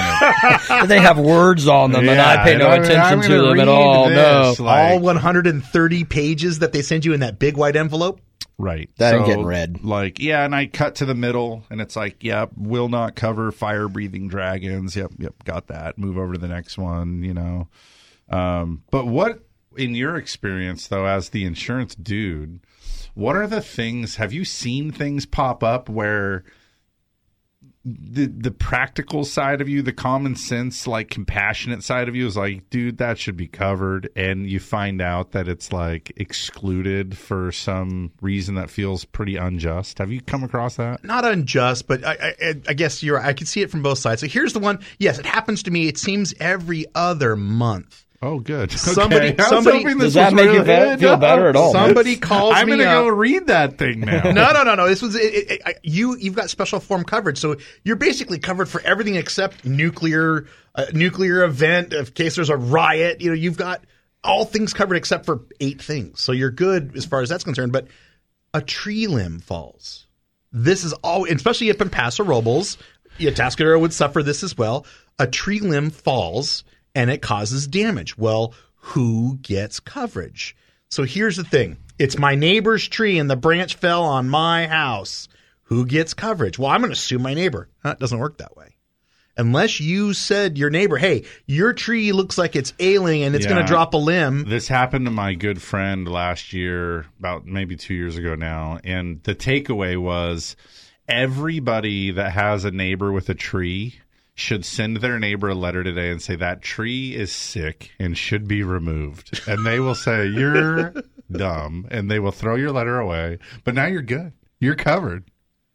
gonna. <laughs> they have words on them, and I pay no I'm- attention I'm to gonna them at all. this, no, like- All 130 pages that they send you in that big white envelope. Right. That ain't getting read. Like, yeah, and I cut to the middle and it's like, yep, will not cover fire breathing dragons. Yep, yep, got that. Move over to the next one, you know. Um, but what in your experience though as the insurance dude, what are the things have you seen things pop up where the the practical side of you, the common sense, like compassionate side of you is like, dude, that should be covered, and you find out that it's like excluded for some reason that feels pretty unjust. Have you come across that? not unjust, but I, I, I guess you're. I can see it from both sides. So here's the one. Yes, it happens to me. It seems every other month. Oh, good. <laughs> Somebody, Okay. I was somebody. hoping this Does that make you really fe- good. feel better at all? Somebody calls me. I'm gonna go read that thing <laughs> now. no, no, no, no. This was it, it, it, I- you. You've got special form coverage, so you're basically covered for everything except nuclear, uh, nuclear event. In case there's a riot, you know, you've got all things covered except for eight things. So you're good as far as that's concerned. But a tree limb falls. This is all, especially up in Paso Robles. Yeah, Tascadero would suffer this as well. A tree limb falls and it causes damage. Well, who gets coverage? So here's the thing. It's my neighbor's tree and the branch fell on my house. Who gets coverage? Well, I'm going to sue my neighbor. Huh, it doesn't work that way. unless you said your neighbor, "Hey, your tree looks like it's ailing and it's going to drop a limb." This happened to my good friend last year, about maybe two years ago now. And the takeaway was everybody that has a neighbor with a tree should send their neighbor a letter today and say that tree is sick and should be removed. And they will say, You're <laughs> dumb. And they will throw your letter away. But now you're good. You're covered.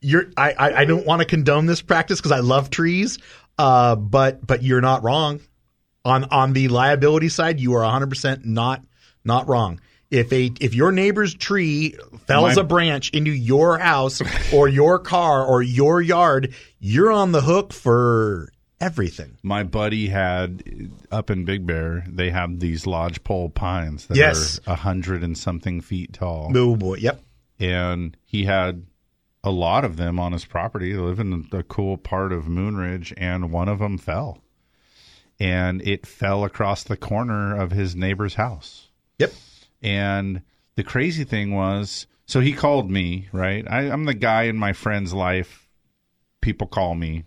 You're I I, I don't want to condone this practice because I love trees, uh, but but you're not wrong. On on the liability side, you are 100 percent not not wrong. If a if your neighbor's tree fells My- a branch into your house <laughs> or your car or your yard, you're on the hook for everything. My buddy had up in Big Bear, they have these lodgepole pines that Yes. are a hundred and something feet tall. Oh boy, yep. and he had a lot of them on his property. They live in a cool part of Moonridge, and one of them fell, and it fell across the corner of his neighbor's house. Yep. And the crazy thing was, so he called me. Right, I, I'm the guy in my friend's life. People call me,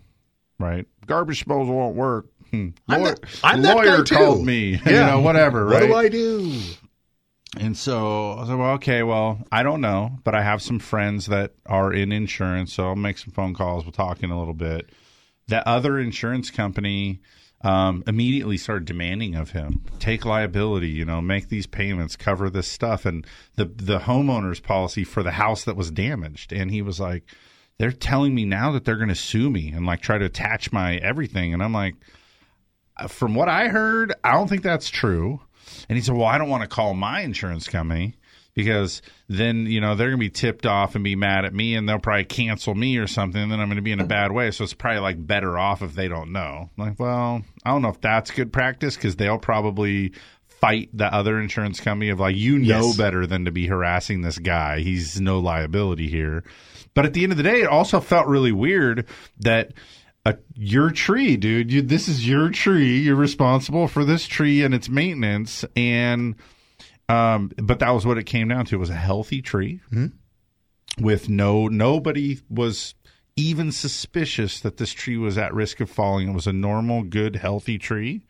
right? Garbage disposal won't work. Hmm. I'm Lawyer, that- I'm lawyer called me. <laughs> You know, whatever. Right? What do I do? And so I was like, well, okay, well, I don't know, but I have some friends that are in insurance, so I'll make some phone calls. We'll talk in a little bit. That other insurance company um, immediately started demanding of him take liability, you know, make these payments, cover this stuff, and the the homeowner's policy for the house that was damaged. And he was like, they're telling me now that they're going to sue me and like try to attach my everything, and I'm like, from what I heard, I don't think that's true. And he said, Well, I don't want to call my insurance company because then, you know, they're going to be tipped off and be mad at me and they'll probably cancel me or something. And then I'm going to be in a bad way. So it's probably like better off if they don't know. Like, well, I don't know if that's good practice because they'll probably fight the other insurance company of like, you know Yes. better than to be harassing this guy. He's no liability here. But at the end of the day, it also felt really weird that a, your tree, dude. You, this is your tree. You're responsible for this tree and its maintenance. And um, but that was what it came down to. It was a healthy tree with no nobody was even suspicious that this tree was at risk of falling. It was a normal, good, healthy tree.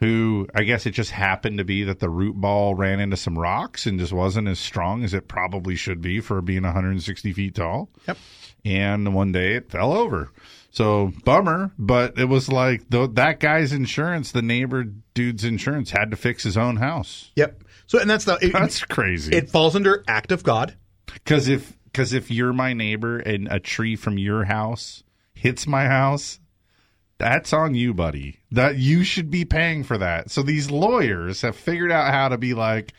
Who I guess it just happened to be that the root ball ran into some rocks and just wasn't as strong as it probably should be for being 160 feet tall. Yep. And one day it fell over. So bummer, but it was like the, that guy's insurance, the neighbor dude's insurance, had to fix his own house. Yep. So and that's the it, That's crazy. it falls under act of God. Because if because if you're my neighbor and a tree from your house hits my house, that's on you, buddy. That you should be paying for that. So these lawyers have figured out how to be like,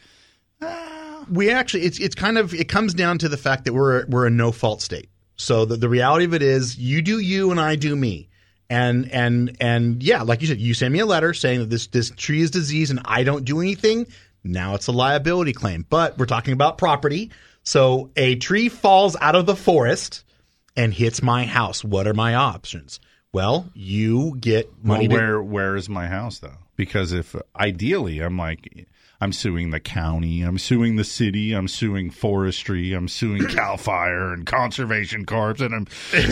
ah. we actually it's it's kind of it comes down to the fact that we're we're a no fault state. So the, the reality of it is you do you and I do me. And and and yeah, like you said, you send me a letter saying that this this tree is diseased and I don't do anything. Now it's a liability claim. But we're talking about property. So a tree falls out of the forest and hits my house. What are my options? Well, you get money well, to- where where is my house though? Because if ideally I'm like I'm suing the county, I'm suing the city, I'm suing forestry, I'm suing <coughs> Cal Fire and Conservation Corps, and I'm <laughs>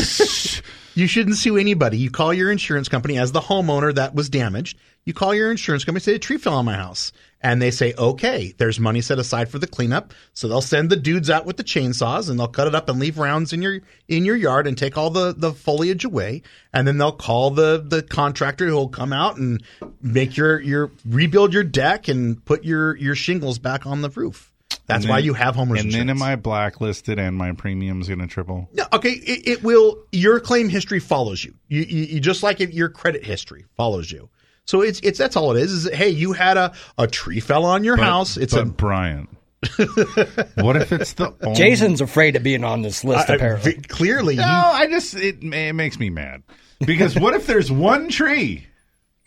You shouldn't sue anybody. You call your insurance company as the homeowner that was damaged. You call your insurance company, say a tree fell on my house. And they say, okay, there's money set aside for the cleanup. So they'll send the dudes out with the chainsaws and they'll cut it up and leave rounds in your in your yard and take all the, the foliage away. And then they'll call the, the contractor who'll come out and make your, your rebuild your deck and put your, your shingles back on the roof. That's And why you have homeowners And insurance. then am I blacklisted and my premium's going to triple? No, okay, it, it will. Your claim history follows you. You, you, you just like it, your credit history follows you. So it's it's that's all it is. Is hey, you had a, a tree fell on your But- house. It's but a Brian. what if it's the <laughs> only Jason's afraid of being on this list. I- I- apparently, vi- clearly. No, I just it, it makes me mad because what if there's one tree,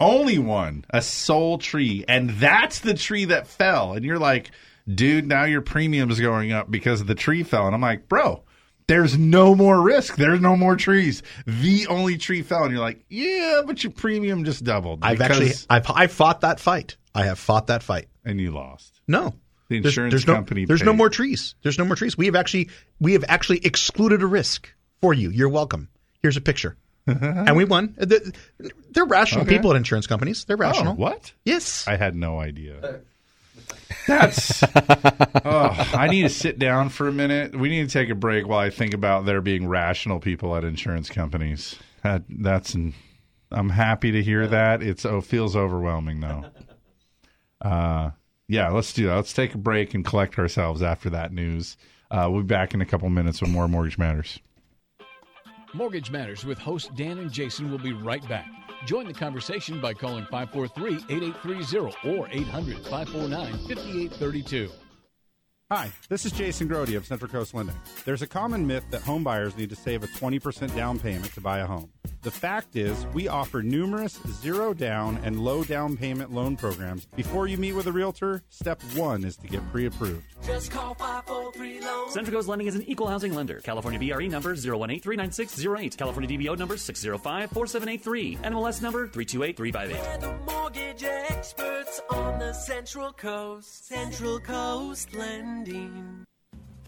only one, a sole tree, and that's the tree that fell, and you're like, dude, now your premium is going up because the tree fell, and I'm like, bro. There's no more risk. There's no more trees. The only tree fell, and you're like, "Yeah, but your premium just doubled." I've actually I've I fought that fight. I have fought that fight. and you lost. No, The insurance there's, no, company There's no more trees. There's no more trees. We have actually we have actually excluded a risk for you. You're welcome. Here's a picture. <laughs> and we won. They're, they're rational Okay. people at insurance companies. They're oh, rational. Oh, what? Yes. I had no idea. Uh, That's. <laughs> oh, I need to sit down for a minute. We need to take a break while I think about there being rational people at insurance companies. That that's. An, I'm happy to hear that. It's oh feels overwhelming though. <laughs> Uh, yeah, let's do that. Let's take a break and collect ourselves after that news. Uh, we'll be back in a couple minutes with more Mortgage Matters. Mortgage Matters with host Dan and Jason will be right back. Join the conversation by calling 543-8830 or 800-549-5832. Hi, this is Jason Grody of Central Coast Lending. There's a common myth that home buyers need to save a 20% down payment to buy a home. The fact is, we offer numerous zero down and low down payment loan programs. Before you meet with a realtor, step one is to get pre approved. Just call 543 loan. Central Coast Lending is an equal housing lender. California BRE number 018-39608. California DBO number 605-4783. NMLS number 328358. The mortgage experts on the Central Coast. Central Coast Lending ending.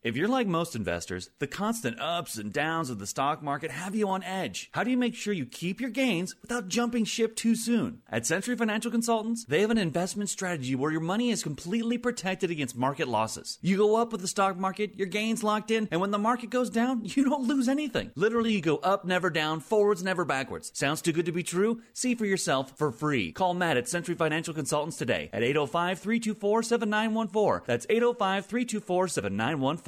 If you're like most investors, the constant ups and downs of the stock market have you on edge. How do you make sure you keep your gains without jumping ship too soon? At Century Financial Consultants, they have an investment strategy where your money is completely protected against market losses. You go up with the stock market, your gains locked in, and when the market goes down, <laughs> you don't lose anything. Literally, you go up, never down, forwards, never backwards. Sounds too good to be true? See for yourself for free. Call Matt at Century Financial Consultants today at 805 324 7914. That's 805 324 7914.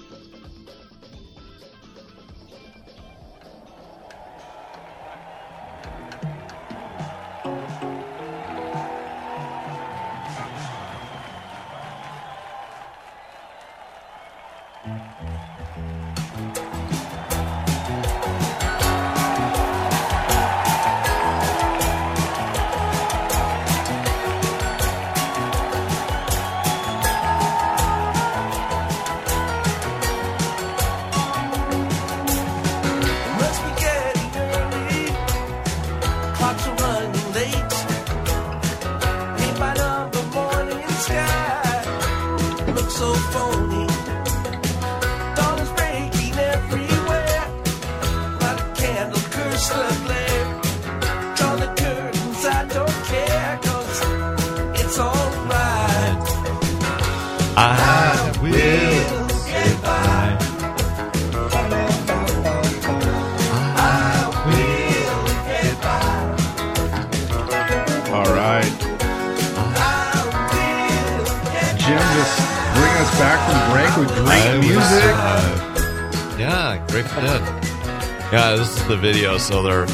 Video,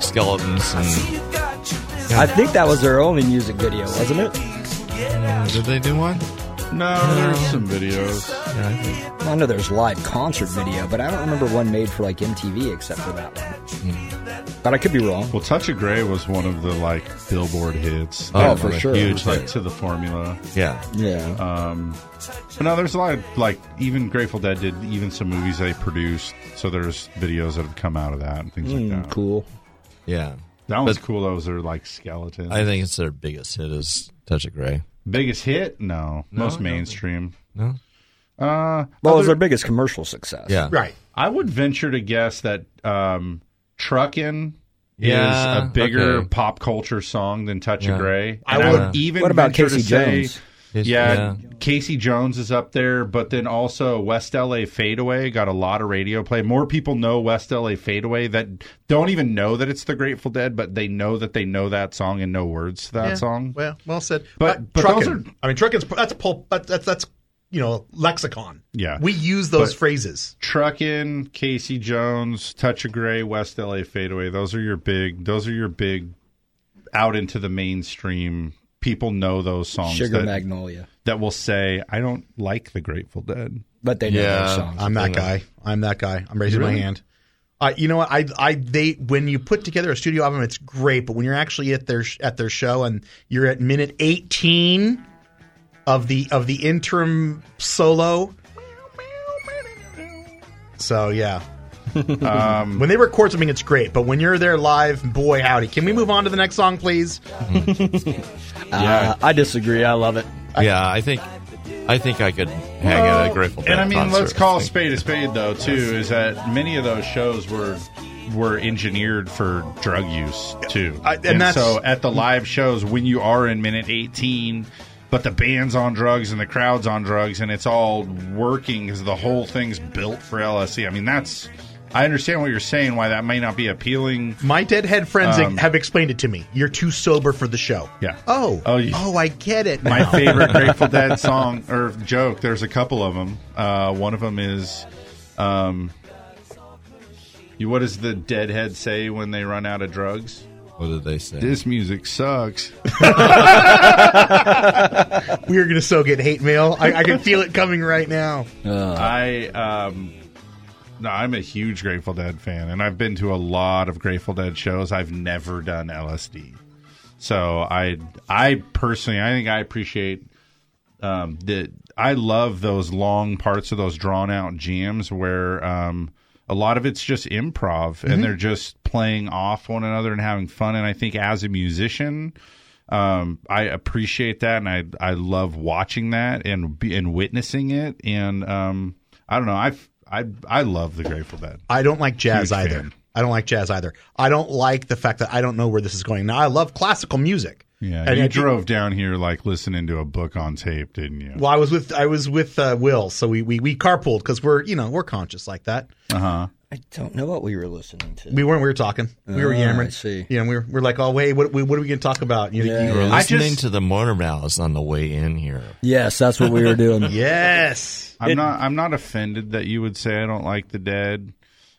skeletons and. I think that was their only music video, wasn't it? Did they do one? No, there's some videos. Yeah, I think. I know there's live concert video, but I don't remember one made for like MTV except for that one. But I could be wrong. Well, Touch of Grey was one of the like Billboard hits. Oh, That for was sure. Huge, like hit. to the formula. Yeah. Yeah. Um, but no, there's a lot of like even Grateful Dead did even some movies they produced. So there's videos that have come out of that and things Mm, like that. cool. Yeah. That one's But- cool. Those are like skeletons. I think it's their biggest hit is Touch of Grey. Biggest hit? No, No, most no. mainstream. No. Uh, Well, it was their biggest commercial success. Yeah. Right. I would venture to guess that um, Truckin' Yeah, is a bigger okay. pop culture song than Touch Yeah. of Grey. I And would- would even What about venture to Casey say- Jones? Casey- yeah, yeah. Casey Jones is up there, but then also West LA Fadeaway got a lot of radio play. More people know West LA Fadeaway that don't even know that it's the Grateful Dead, but they know that they know that song and know words to that Yeah, song. Well, well said. But- but trucking. those are- I mean, trucking's that's pulp. That's that's, that's you know lexicon. Yeah. we use those But- phrases. Truckin', Casey Jones, Touch of Grey, West LA Fadeaway. Those are your big. Those are your big out into the mainstream. People know those songs. Sugar that, Magnolia. that will say, "I don't like the Grateful Dead." But they know Yeah. those songs. I'm that guy. I'm that guy. I'm raising my hand. Uh, you know what? I, I, they, when you put together a studio album, it's great. But when you're actually at their at their show and you're at minute 18 of the of the interim solo, so yeah. Um, When they record something, it's great. But when you're there live, boy howdy! Can we move on to the next song, please? <laughs> Uh, I disagree. I love it. Yeah, I think I think I could hang out at a Grateful Dead and I mean, concert. let's call a spade a spade, though. Too is that many of those shows were were engineered for drug use too, I- and that's- so at the live shows when you are in minute eighteen. But the band's on drugs and the crowd's on drugs, and it's all working because the whole thing's built for LSD. I mean, that's I understand what you're saying. Why that may not be appealing. My deadhead friends Um, have explained it to me. You're too sober for the show. Yeah. Oh. Oh, you- oh, I get it. My now. favorite <laughs> Grateful Dead song or joke. There's a couple of them. Uh, one of them is, um, you. What does the Deadhead say when they run out of drugs? What did they say? This music sucks. <laughs> we are going to so get hate mail. I, I can feel it coming right now. I um, no, I'm a huge Grateful Dead fan, and I've been to a lot of Grateful Dead shows. I've never done LSD, so I I personally I think I appreciate um, the I love those long parts of those drawn out jams where um, a lot of it's just improv and they're just playing off one another and having fun. And I think as a musician, um, I appreciate that and I I love watching that and and witnessing it. And um, I don't know, I've I I love the Grateful Dead. I don't like jazz Huge either. fan. I don't like jazz either. I don't like the fact that I don't know where this is going. Now, I love classical music. Yeah, And you I- drove down here like listening to a book on tape, didn't you? Well, I was with I was with uh, Will, so we we, we carpooled because we're you know we're conscious like that. Uh huh. I don't know what we were listening to. We weren't. We were talking. We were Oh, yammering. I see. Yeah, and we were, we are like, oh wait, what, what are we going to talk about? You, Yeah, you- You were I listening just- to the Motor Mouse on the way in here. Yes, that's what we were doing. <laughs> yes. I'm not. I'm not offended that you would say I don't like the dead.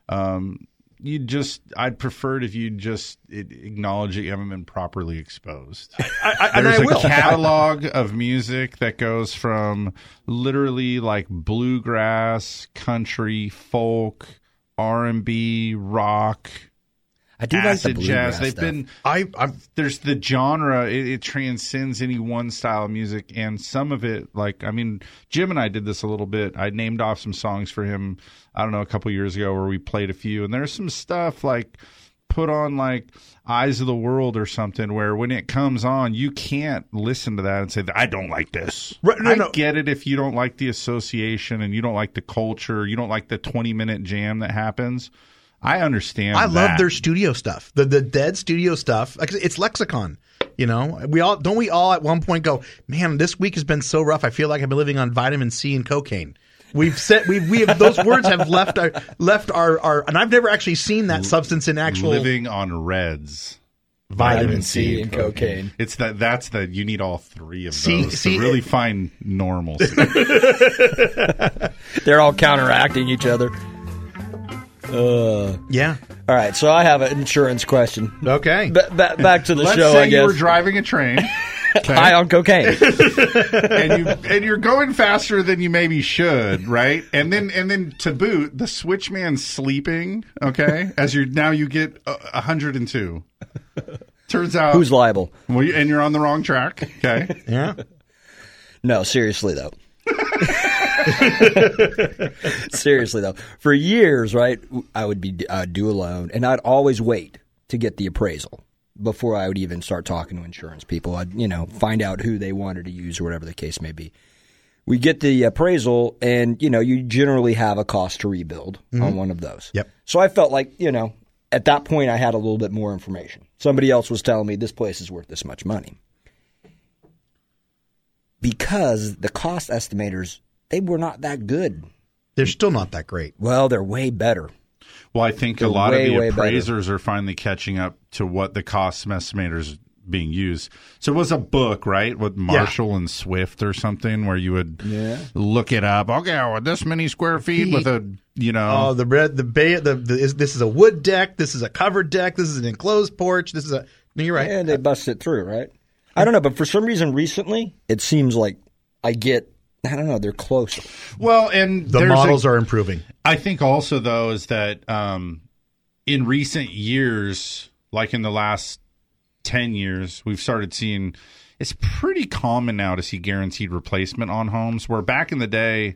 Um, you just. I'd prefer it if you just it, acknowledge that you haven't been properly exposed. I, I, and <laughs> There's I a will. catalog of music that goes from literally like bluegrass, country, folk, R and B, rock. I do like the jazz. They've stuff. been I, I'm there's the genre it, it transcends any one style of music and some of it like i mean jim and i did this a little bit i named off some songs for him i don't know a couple years ago where we played a few and there's some stuff like put on like eyes of the world or something where when it comes on you can't listen to that and say i don't like this Right, no, i no. get it if you don't like the association and you don't like the culture you don't like the 20 minute jam that happens i understand I love their studio stuff. The the dead studio stuff. It's lexicon. You know, we all don't we all at one point go, man, this week has been so rough. I feel like I've been living on vitamin C and cocaine. We've said we we have those words have left our left our, our and I've never actually seen that substance in actual living on reds Vitamin C and cocaine. it's that that's the you need all three of See- those see- to really find normalcy <laughs> <laughs> They're all counteracting each other. Uh, Yeah. all right, so I have an insurance question. Okay. Ba- ba- back to the let's show, say I you guess. were driving a train <laughs> <laughs> High on cocaine. <laughs> and you and you're going faster than you maybe should right and then and then to boot the switchman's sleeping okay as you're now you get uh, 102 turns out Who's liable? well, you- and you're on the wrong track okay <laughs> Yeah. No, seriously though. seriously though, for years, right? I would be I would do a loan, and I'd always wait to get the appraisal before I would even start talking to insurance people. I'd you know find out who they wanted to use or whatever the case may be. We get the appraisal, and you know you generally have a cost to rebuild on mm-hmm. one of those. Yep. So I felt like you know at that point, I had a little bit more information. Somebody else was telling me this place is worth this much money. Because the cost estimators, they were not that good. They're still not that great. Well, they're way better. Well, I think They're a lot way, of the way better. appraisers are finally catching up to what the cost estimators being used. So it was a book, right, with Marshall and Swift or something, where you would Yeah. look it up. Okay, well, this many square feet with a you know. Oh, the red, the bay, the, the is, this is a wood deck. This is a covered deck. This is an enclosed porch. This is a. No, you're right. And they bust it through, right? I don't know, but for some reason recently, it seems like I get, I don't know, they're close. Well, and The there's a- models are improving. I think also though is that um, in recent years, like in the last ten years, we've started seeing it's pretty common now to see guaranteed replacement on homes. Where back in the day,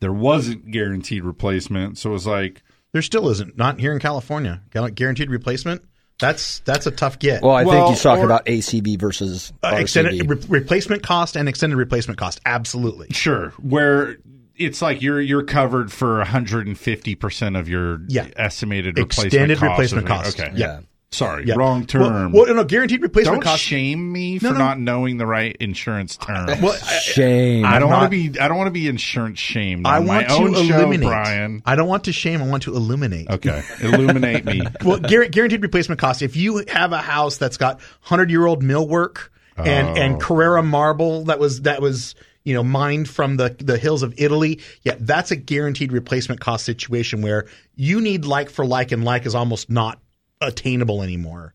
there wasn't guaranteed replacement, so it was like There still isn't. Not here in California. Guaranteed replacement. That's that's a tough get. Well, I think he's talking or- about ACV versus uh, RCV. extended re- replacement cost and extended replacement cost. Absolutely. sure where. It's like you're you're covered for 150 percent of your Yeah. estimated replacement Extended cost. replacement cost. Okay, Yeah. Sorry, Yeah. wrong term. Well, well, no, guaranteed replacement Don't cost. shame me No, for no. not knowing the right insurance term. Well, Shame. I don't want to be. I don't want to be insurance shamed. I on my want to own show. Brian. I don't want to shame. I want to illuminate. Okay, illuminate me. <laughs> well, guar- guaranteed replacement cost. If you have a house that's got hundred year old millwork and Oh. and Carrara marble that was that was you know mined from the the hills of Italy, yeah, that's a guaranteed replacement cost situation where you need like for like, and like is almost not attainable anymore.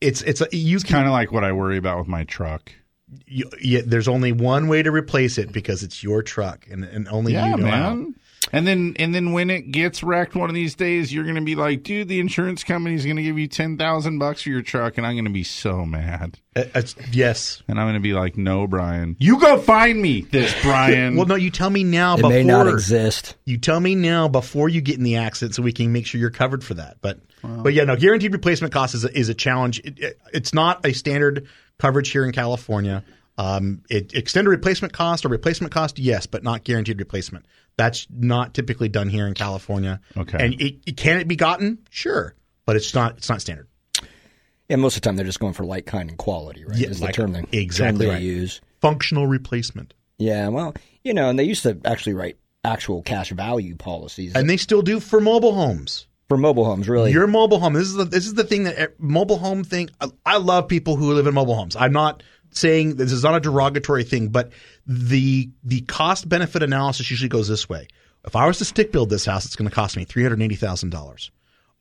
It's it's a, you can Kind of like what I worry about with my truck. you, yeah, there's only one way to replace it because it's your truck and and only Yeah, you know how. man. And then and then when it gets wrecked one of these days, you're gonna be like, dude, the insurance company's gonna give you ten thousand bucks for your truck, and I'm gonna be so mad. Uh, it's- yes. And I'm gonna be like, no, Brian, you go find me this, <laughs> Brian. Well, no, you tell me now. It before, may not exist. You tell me now before you get in the accident, so we can make sure you're covered for that. But, but yeah, no, guaranteed replacement cost is a, is a challenge. It, it- it's not a standard coverage here in California. Um, it, extended replacement cost or replacement cost, yes, but not guaranteed replacement. That's not typically done here in California. Okay. and it, it- can it be gotten? Sure, but it's not. It's not standard. And most of the time, they're just going for like, kind, and quality, right? Yeah, is like- the term they, exactly term they right. use. Functional replacement, Yeah, well, you know, and they used to actually write actual cash value policies and they still do for mobile homes. For mobile homes, really. Your mobile home. This is the this is the thing that mobile home thing. I, I love people who live in mobile homes. I'm not saying this is not a derogatory thing, but the the cost benefit analysis usually goes this way. If I was to stick build this house, it's going to cost me three hundred eighty thousand dollars.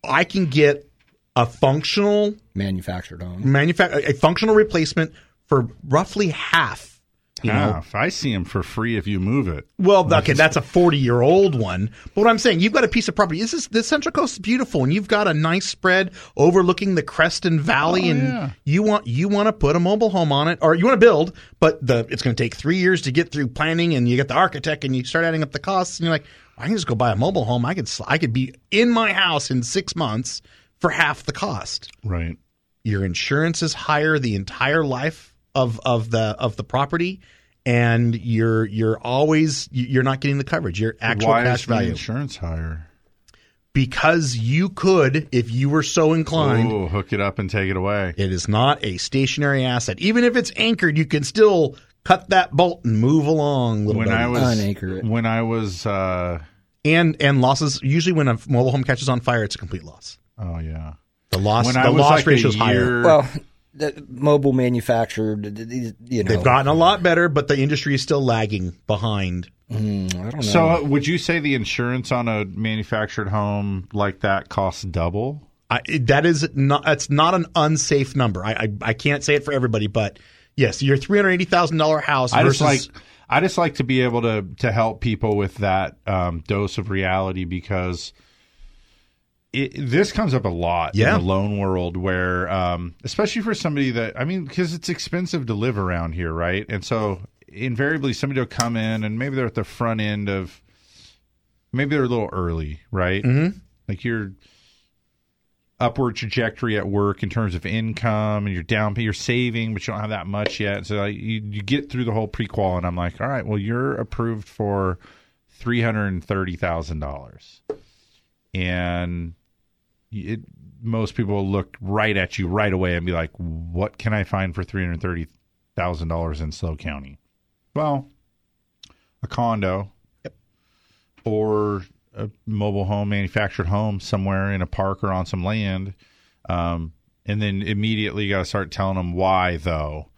I can get a functional manufactured home. manufacture a functional replacement for roughly half. You know, Half. I see them for free if you move it. well, okay, that's a forty-year-old one. But what I'm saying, you've got a piece of property. This is the Central Coast is beautiful, and you've got a nice spread overlooking the Creston Valley, Oh, and yeah. you want you want to put a mobile home on it, or you want to build, but the it's going to take three years to get through planning, and you get the architect, and you start adding up the costs, and you're like, I can just go buy a mobile home. I could I could be in my house in six months for half the cost. Right. Your insurance is higher the entire life of of the of the property. And you're you're always you're not getting the coverage. Your actual Why cash is the value insurance higher? because you could, if you were so inclined, Ooh, hook it up and take it away. it is not a stationary asset. Even if it's anchored, you can still cut that bolt and move along. Little When I was Unanchor it. when I was uh, and and losses usually when a mobile home catches on fire, it's a complete loss. oh yeah. The loss When the I was loss like ratio is higher. Well, the mobile manufactured, th- th- you know. They've gotten a lot better, but the industry is still lagging behind. Mm, I don't know. So uh, would you say the insurance on a manufactured home like that costs double? I, that is not. It's not an unsafe number. I, I I can't say it for everybody, but yes, your three hundred eighty thousand dollar house I versus just like I just like to be able to to help people with that um, dose of reality because it, this comes up a lot Yeah. in the loan world where um, especially for somebody that I mean because it's expensive to live around here right and so invariably somebody will come in and maybe they're at the front end of maybe they're a little early right Mhm. like you're upward trajectory at work in terms of income and you're down you're saving but you don't have that much yet so like, you, you get through the whole pre-qual and i'm like all right well you're approved for $330000 and it, most people will look right at you right away and be like, "What can I find for three hundred thirty thousand dollars in SLO County?" Well, a condo, or a mobile home, manufactured home somewhere in a park or on some land, um, and then immediately you got to start telling them why though.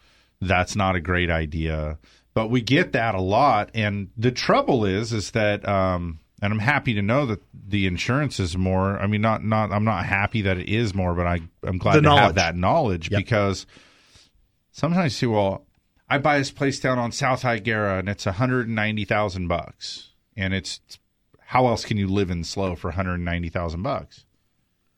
That's not a great idea. But we get that a lot, and the trouble is, is that, um, and I'm happy to know that the insurance is more. I mean, not not I'm not happy that it is more, but I I'm glad The to have that knowledge because sometimes you see, well, I buy this place down on South Higuera and it's 190,000 bucks, and it's how else can you live in SLO for 190,000 bucks?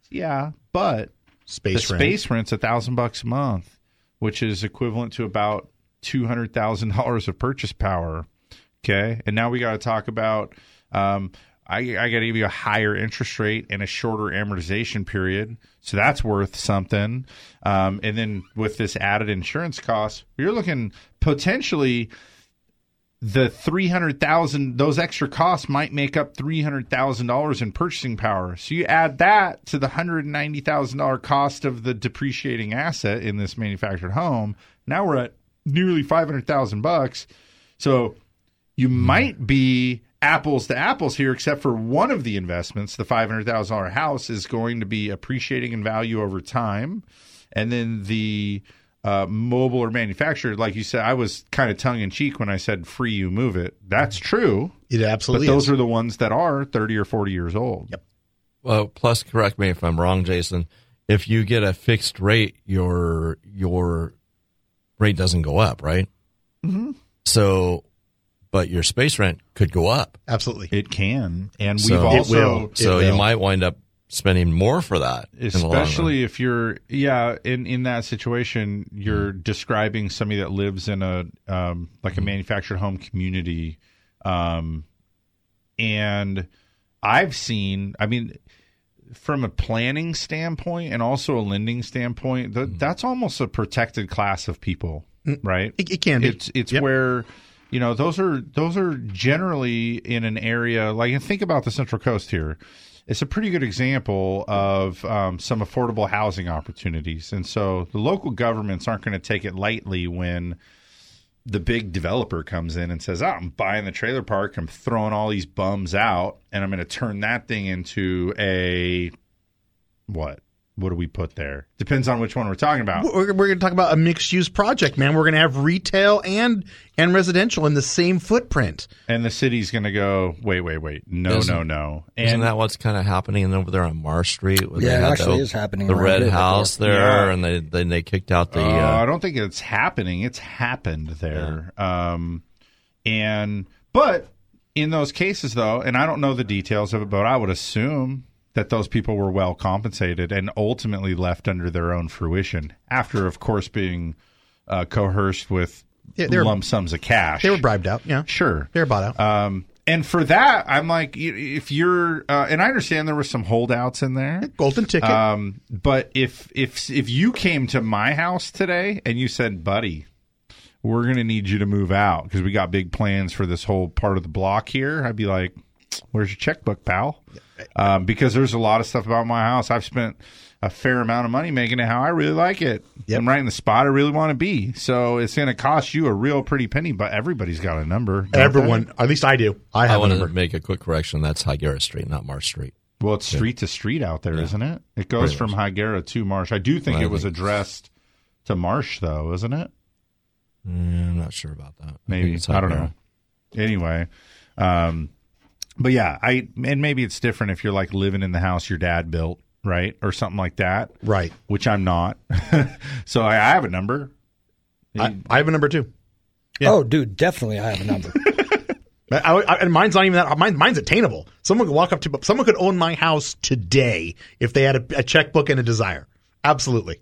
Yeah, but Space the rent. space rent's a thousand bucks a month, which is equivalent to about two hundred thousand dollars of purchase power. Okay, and now we got to talk about. Um, I, I got to give you a higher interest rate and a shorter amortization period, so that's worth something. Um, and then with this added insurance cost, you're looking potentially the three hundred thousand those extra costs might make up three hundred thousand dollars in purchasing power. So you add that to the hundred and ninety thousand dollar cost of the depreciating asset in this manufactured home. Now we're at nearly five hundred thousand bucks. So you might be apples to apples here, except for one of the investments, the five hundred thousand dollar house, is going to be appreciating in value over time, and then the uh, mobile or manufactured, like you said, I was kind of tongue in cheek when I said free you move it. That's true. It absolutely But those is. are the ones that are 30 or 40 years old. Yep. Well, plus, correct me if I'm wrong, Jason. If you get a fixed rate, your your rate doesn't go up, right? Mm-hmm. So, but your space rent could go up. Absolutely, it can, and so, we've also so you might wind up spending more for that, in the long run. especially if you're yeah in in that situation you're describing somebody that lives in a um like a manufactured home community um and i've seen i mean from a planning standpoint and also a lending standpoint th- that's almost a protected class of people right? It, it can be. it's it's where you know those are those are generally in an area like and think about the central coast here. It's a pretty good example of um, some affordable housing opportunities. And so the local governments aren't going to take it lightly when the big developer comes in and says, oh, I'm buying the trailer park, I'm throwing all these bums out, and I'm going to turn that thing into a what? What do we put there? Depends on which one we're talking about. We're, we're going to talk about a mixed use project, man. We're going to have retail and and residential in the same footprint. And the city's going to go, wait, wait, wait, no, Isn't- no, no. Isn't And that what's kind of happening over there on Marsh Street? where Yeah, they it actually the, is happening The around red house yeah. there, Yeah. and they then they kicked out the. Uh, Uh, I don't think it's happening. It's happened there. Um, and but in those cases though, and I don't know the details of it, but I would assume that those people were well compensated and ultimately left under their own fruition after, of course, being uh, coerced with Yeah, they were- lump sums of cash. They were bribed out. Yeah, Sure. they were bought out. Um, and for that, I'm like, if you're, uh, and I understand there were some holdouts in there, golden ticket. Um, but if if if you came to my house today and you said, "Buddy, we're gonna need you to move out because we got big plans for this whole part of the block here," I'd be like, "Where's your checkbook, pal?" Um, because there's a lot of stuff about my house. I've spent a fair amount of money making it how I really like it. I'm right in the spot I really want to be. So it's going to cost you a real pretty penny, but everybody's got a number. Everyone, they? at least I do. I I have a want number. to make a quick correction. That's Higuera Street, not Marsh Street. Well, it's street to street out there, Yeah. not it? It goes Pretty from Higuera to Marsh. I do think Well, it was think- addressed to Marsh, though, isn't it? Mm, I'm not sure about that. Maybe it's I don't know. Anyway, um, but yeah, I and maybe it's different if you're like living in the house your dad built, right, or something like that, right? Which I'm not. <laughs> so I, I have a number. I, I have a number too. Oh, dude, definitely I have a number. <laughs> I, I- and mine's not even that. Mine, mine's attainable. Someone could walk up to. Someone could own my house today if they had a, a checkbook and a desire. Absolutely.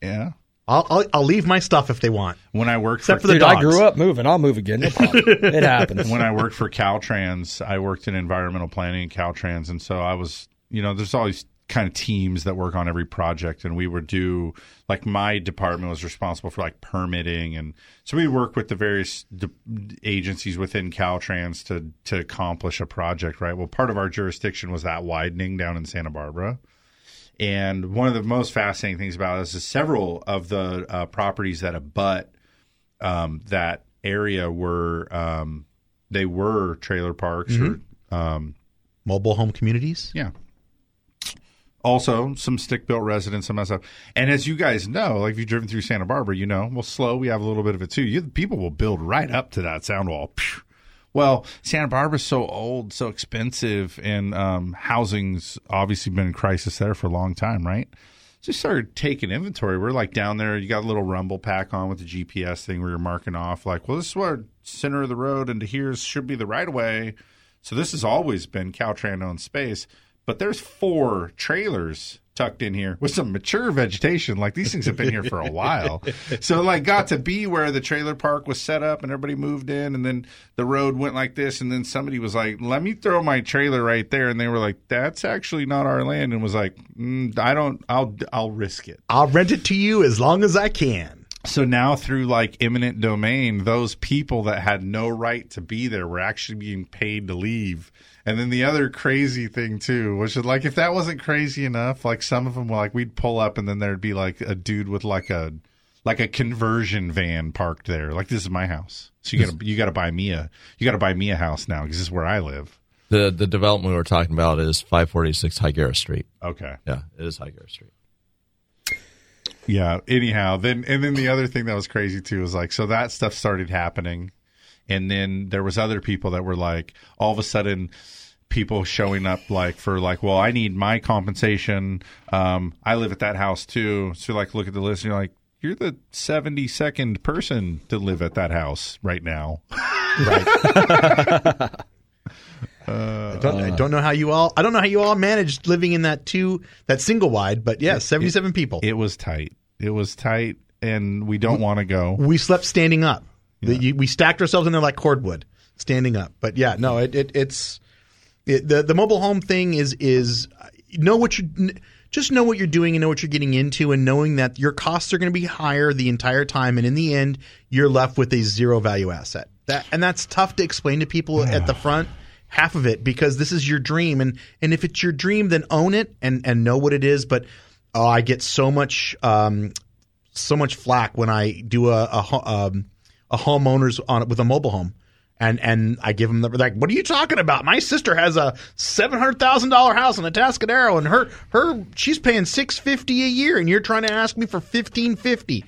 Yeah. I'll, I'll I'll leave my stuff if they want. When I worked except for, for- the Dude, I grew up moving. I'll move again. No <laughs> problem. it happens. when I worked for Caltrans, I worked in environmental planning at Caltrans, and so I was, you know, there's always kind of teams that work on every project, and we would do like my department was responsible for like permitting, and so we work with the various de- agencies within Caltrans to to accomplish a project, right? Well, part of our jurisdiction was that widening down in Santa Barbara. And one of the most fascinating things about this is several of the uh, properties that abut um, that area were um, they were trailer parks Mhm. or um, mobile home communities. Yeah. Also, some stick built residents, some of that stuff. And as you guys know, like if you've driven through Santa Barbara, you know, well, SLO, we have a little bit of it too. You, people will build right up to that sound wall. Phew. Well, Santa Barbara's so old, so expensive, and um, housing's obviously been in crisis there for a long time, right? So we started taking inventory. We're like down there, you got a little rumble pack on with the GPS thing where you're marking off, like, well, this is where center of the road and here should be the right of way. So this has always been Caltrans owned space, but there's four trailers tucked in here with some mature vegetation. Like these things have been here for a while. So like got to be where the trailer park was set up and everybody moved in and then the road went like this and then somebody was like, "Let me throw my trailer right there." And they were like, "That's actually not our land." And was like, mm, "I don't I'll I'll risk it." I'll rent it to you as long as I can. So now through like eminent domain, those people that had no right to be there were actually being paid to leave. And then the other crazy thing too, which is like if that wasn't crazy enough, like some of them were like we'd pull up and then there'd be like a dude with like a like a conversion van parked there. Like this is my house. So you got to you got to buy me a you got to buy me a house now because this is where I live. The the development we were talking about is 546 Higuera Street. Okay. Yeah, it is Higuera Street. Yeah. Anyhow, then and then the other thing that was crazy too was like so that stuff started happening, and then there was other people that were like all of a sudden people showing up like for like well I need my compensation. Um, I live at that house too. So like look at the list and you're like you're the seventy second person to live at that house right now. <laughs> Right. I don't, I don't know how you all. I don't know how you all managed living in that two that single wide, but yeah, seventy seven people. It was tight. It was tight, and we don't want to go. We slept standing up. The- you- we stacked ourselves in there like cordwood, standing up. But yeah, no, it, it it's it, the the mobile home thing is is know what you just know what you're doing and know what you're getting into, and knowing that your costs are going to be higher the entire time, and in the end, you're left with a zero value asset. That and that's tough to explain to people at the front. Half of it because this is your dream, and and if it's your dream, then own it and and know what it is. But oh, I get so much um, so much flack when I do a a, um, a homeowners on with a mobile home. And and I give them the like, what are you talking about? My sister has a seven hundred thousand dollar house in the Atascadero, and her her she's paying six fifty a year, and you're trying to ask me for fifteen fifty.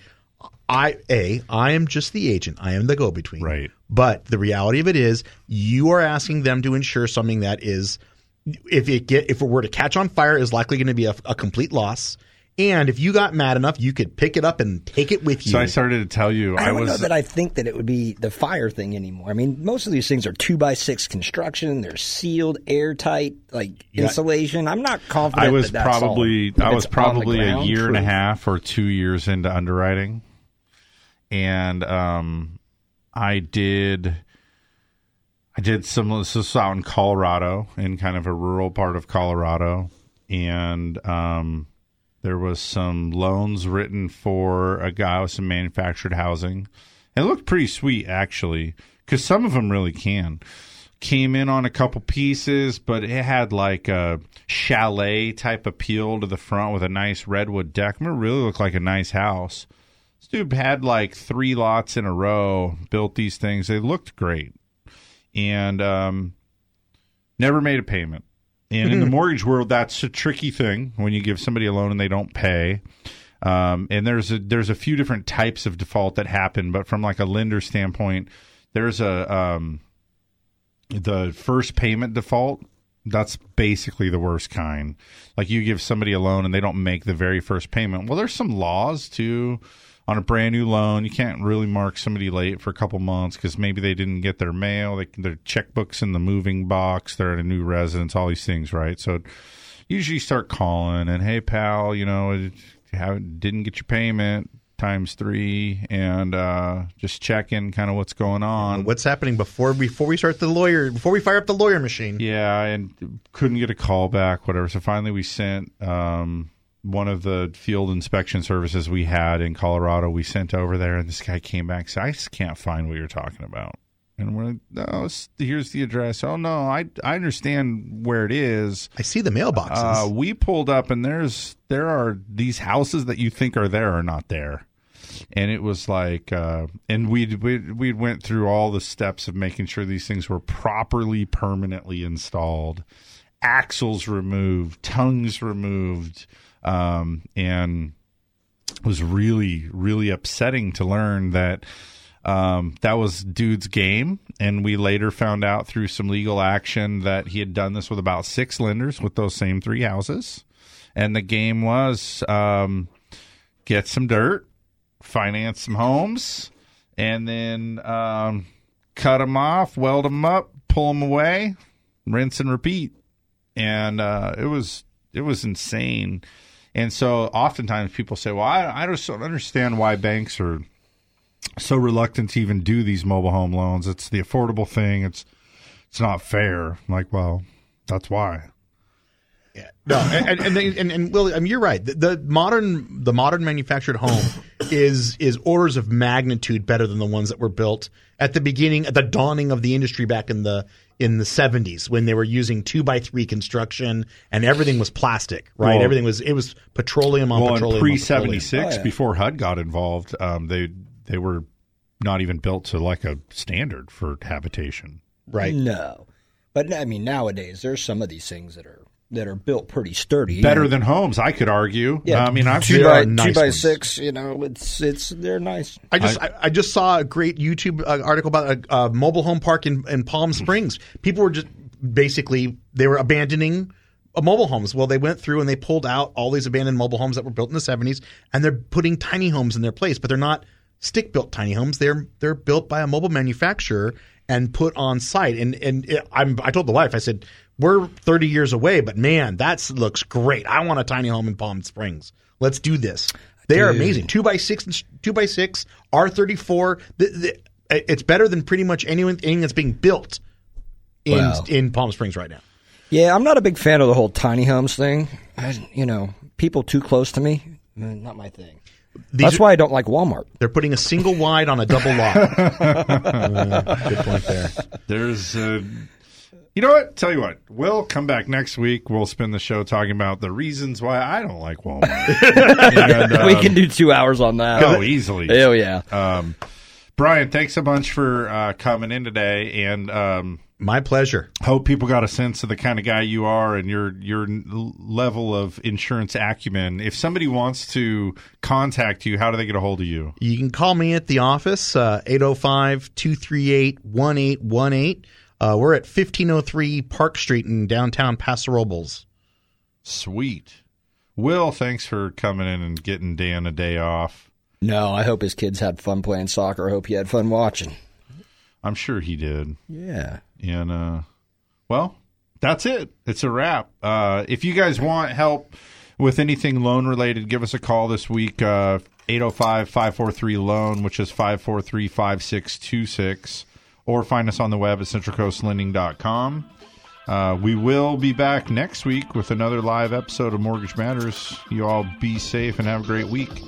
I a I am just the agent. I am the go between. Right. But the reality of it is, you are asking them to insure something that is, if it get if it were to catch on fire, is likely going to be a, a complete loss. And if you got mad enough, you could pick it up and take it with you. So I started to tell you I I, don't was know that I think that it would be the fire thing anymore. I mean, most of these things are two by six construction. They're sealed, airtight, like Yeah. insulation. I'm not confident. I was that that's probably all. I was it's on probably a ground, year and a half or two years into underwriting, and um, I did I did some. This was out in Colorado, in kind of a rural part of Colorado, and um, there was some loans written for a guy with some manufactured housing. It looked pretty sweet actually, because some of them really can. Came in on a couple pieces, but it had like a chalet type appeal to the front with a nice redwood deck. It really looked like a nice house. This dude had like three lots in a row, built these things. They looked great. And um, never made a payment. And in the mortgage world, that's a tricky thing when you give somebody a loan and they don't pay. Um, and there's a there's a few different types of default that happen, but from like a lender standpoint, there's a um, the first payment default. That's basically the worst kind. Like you give somebody a loan and they don't make the very first payment. Well, there's some laws too on a brand new loan. You can't really mark somebody late for a couple months because maybe they didn't get their mail, they, their checkbooks in the moving box, they're at a new residence, all these things, right? So usually start calling and hey pal, you know, didn't get your payment times three and uh, just checking kind of what's going on. What's happening before before we start the lawyer before we fire up the lawyer machine? Yeah, and couldn't get a call back, whatever. So finally, we sent um, one of the field inspection services we had in Colorado. We sent over there, and this guy came back. and said, "I just can't find what you're talking about." And we're like, no, here's the address. Oh no, I I understand where it is. I see the mailboxes. Uh, we pulled up, and there's there are these houses that you think are there are not there, and it was like, uh, and we we we went through all the steps of making sure these things were properly permanently installed, axles removed, tongues removed, um, and it was really really upsetting to learn that um, that was dude's game. And we later found out through some legal action that he had done this with about six lenders with those same three houses. And the game was um, get some dirt finance some homes and then um, cut them off weld them up pull them away rinse and repeat. And uh, it was it was insane and so oftentimes people say, well, I, I just don't understand why banks are so reluctant to even do these mobile home loans. It's the affordable thing. It's it's not fair. I'm like, well, that's why. Yeah. No, and and and, and, and I mean, you're right. The, the modern the modern manufactured home is is orders of magnitude better than the ones that were built at the beginning, at the dawning of the industry back in the in the 70s when they were using two by three construction and everything was plastic, right? Well- everything was it was petroleum on well, petroleum. in pre on petroleum. seventy six, before HUD got involved, um, they they were not even built to like a standard for habitation. Right? No, but I mean nowadays there's some of these things that are that are built pretty sturdy. Better than homes, I could argue. Yeah, I mean, I've two by nice two by ones. six. You know, it's it's they're nice. I just I, I just saw a great YouTube uh, article about a, a mobile home park in, in Palm Springs. People were just basically they were abandoning uh, mobile homes. Well, they went through and they pulled out all these abandoned mobile homes that were built in the seventies, and they're putting tiny homes in their place. But they're not stick built tiny homes. They're they're built by a mobile manufacturer and put on site. And and it, I'm I told the wife I said we're 30 years away, but man, that looks great. I want a tiny home in Palm Springs. Let's do this. They are amazing. Two by six, two by six, R thirty four. It's better than pretty much anyone anything that's being built in Wow. in Palm Springs right now. Yeah, I'm not a big fan of the whole tiny homes thing. I, you know, people too close to me, eh, not my thing. These That's are- why I don't like Walmart. They're putting a single wide on a double lot. Uh, <laughs> good point there. There's, uh, you know what? Tell you what, we'll come back next week. We'll spend the show talking about the reasons why I don't like Walmart. <laughs> And, we um, can do two hours on that. Oh, easily. Hell yeah. Um, Brian, thanks a bunch for uh, coming in today, and um, my pleasure. Hope people got a sense of the kind of guy you are and your your level of insurance acumen. If somebody wants to contact you, how do they get a hold of you? You can call me at the office, uh, 805 238 1818. Uh, We're at 1503 Park Street in downtown Paso Robles. Sweet. Will, thanks for coming in and getting Dan a day off. No, I hope his kids had fun playing soccer. I hope he had fun watching. I'm sure he did. Yeah. And uh well, that's it. It's a wrap. Uh if you guys want help with anything loan related, give us a call this week uh 805-543 loan, which is 543-5626 or find us on the web at centralcoastlending.com. Uh, we will be back next week with another live episode of Mortgage Matters. You all be safe and have a great week.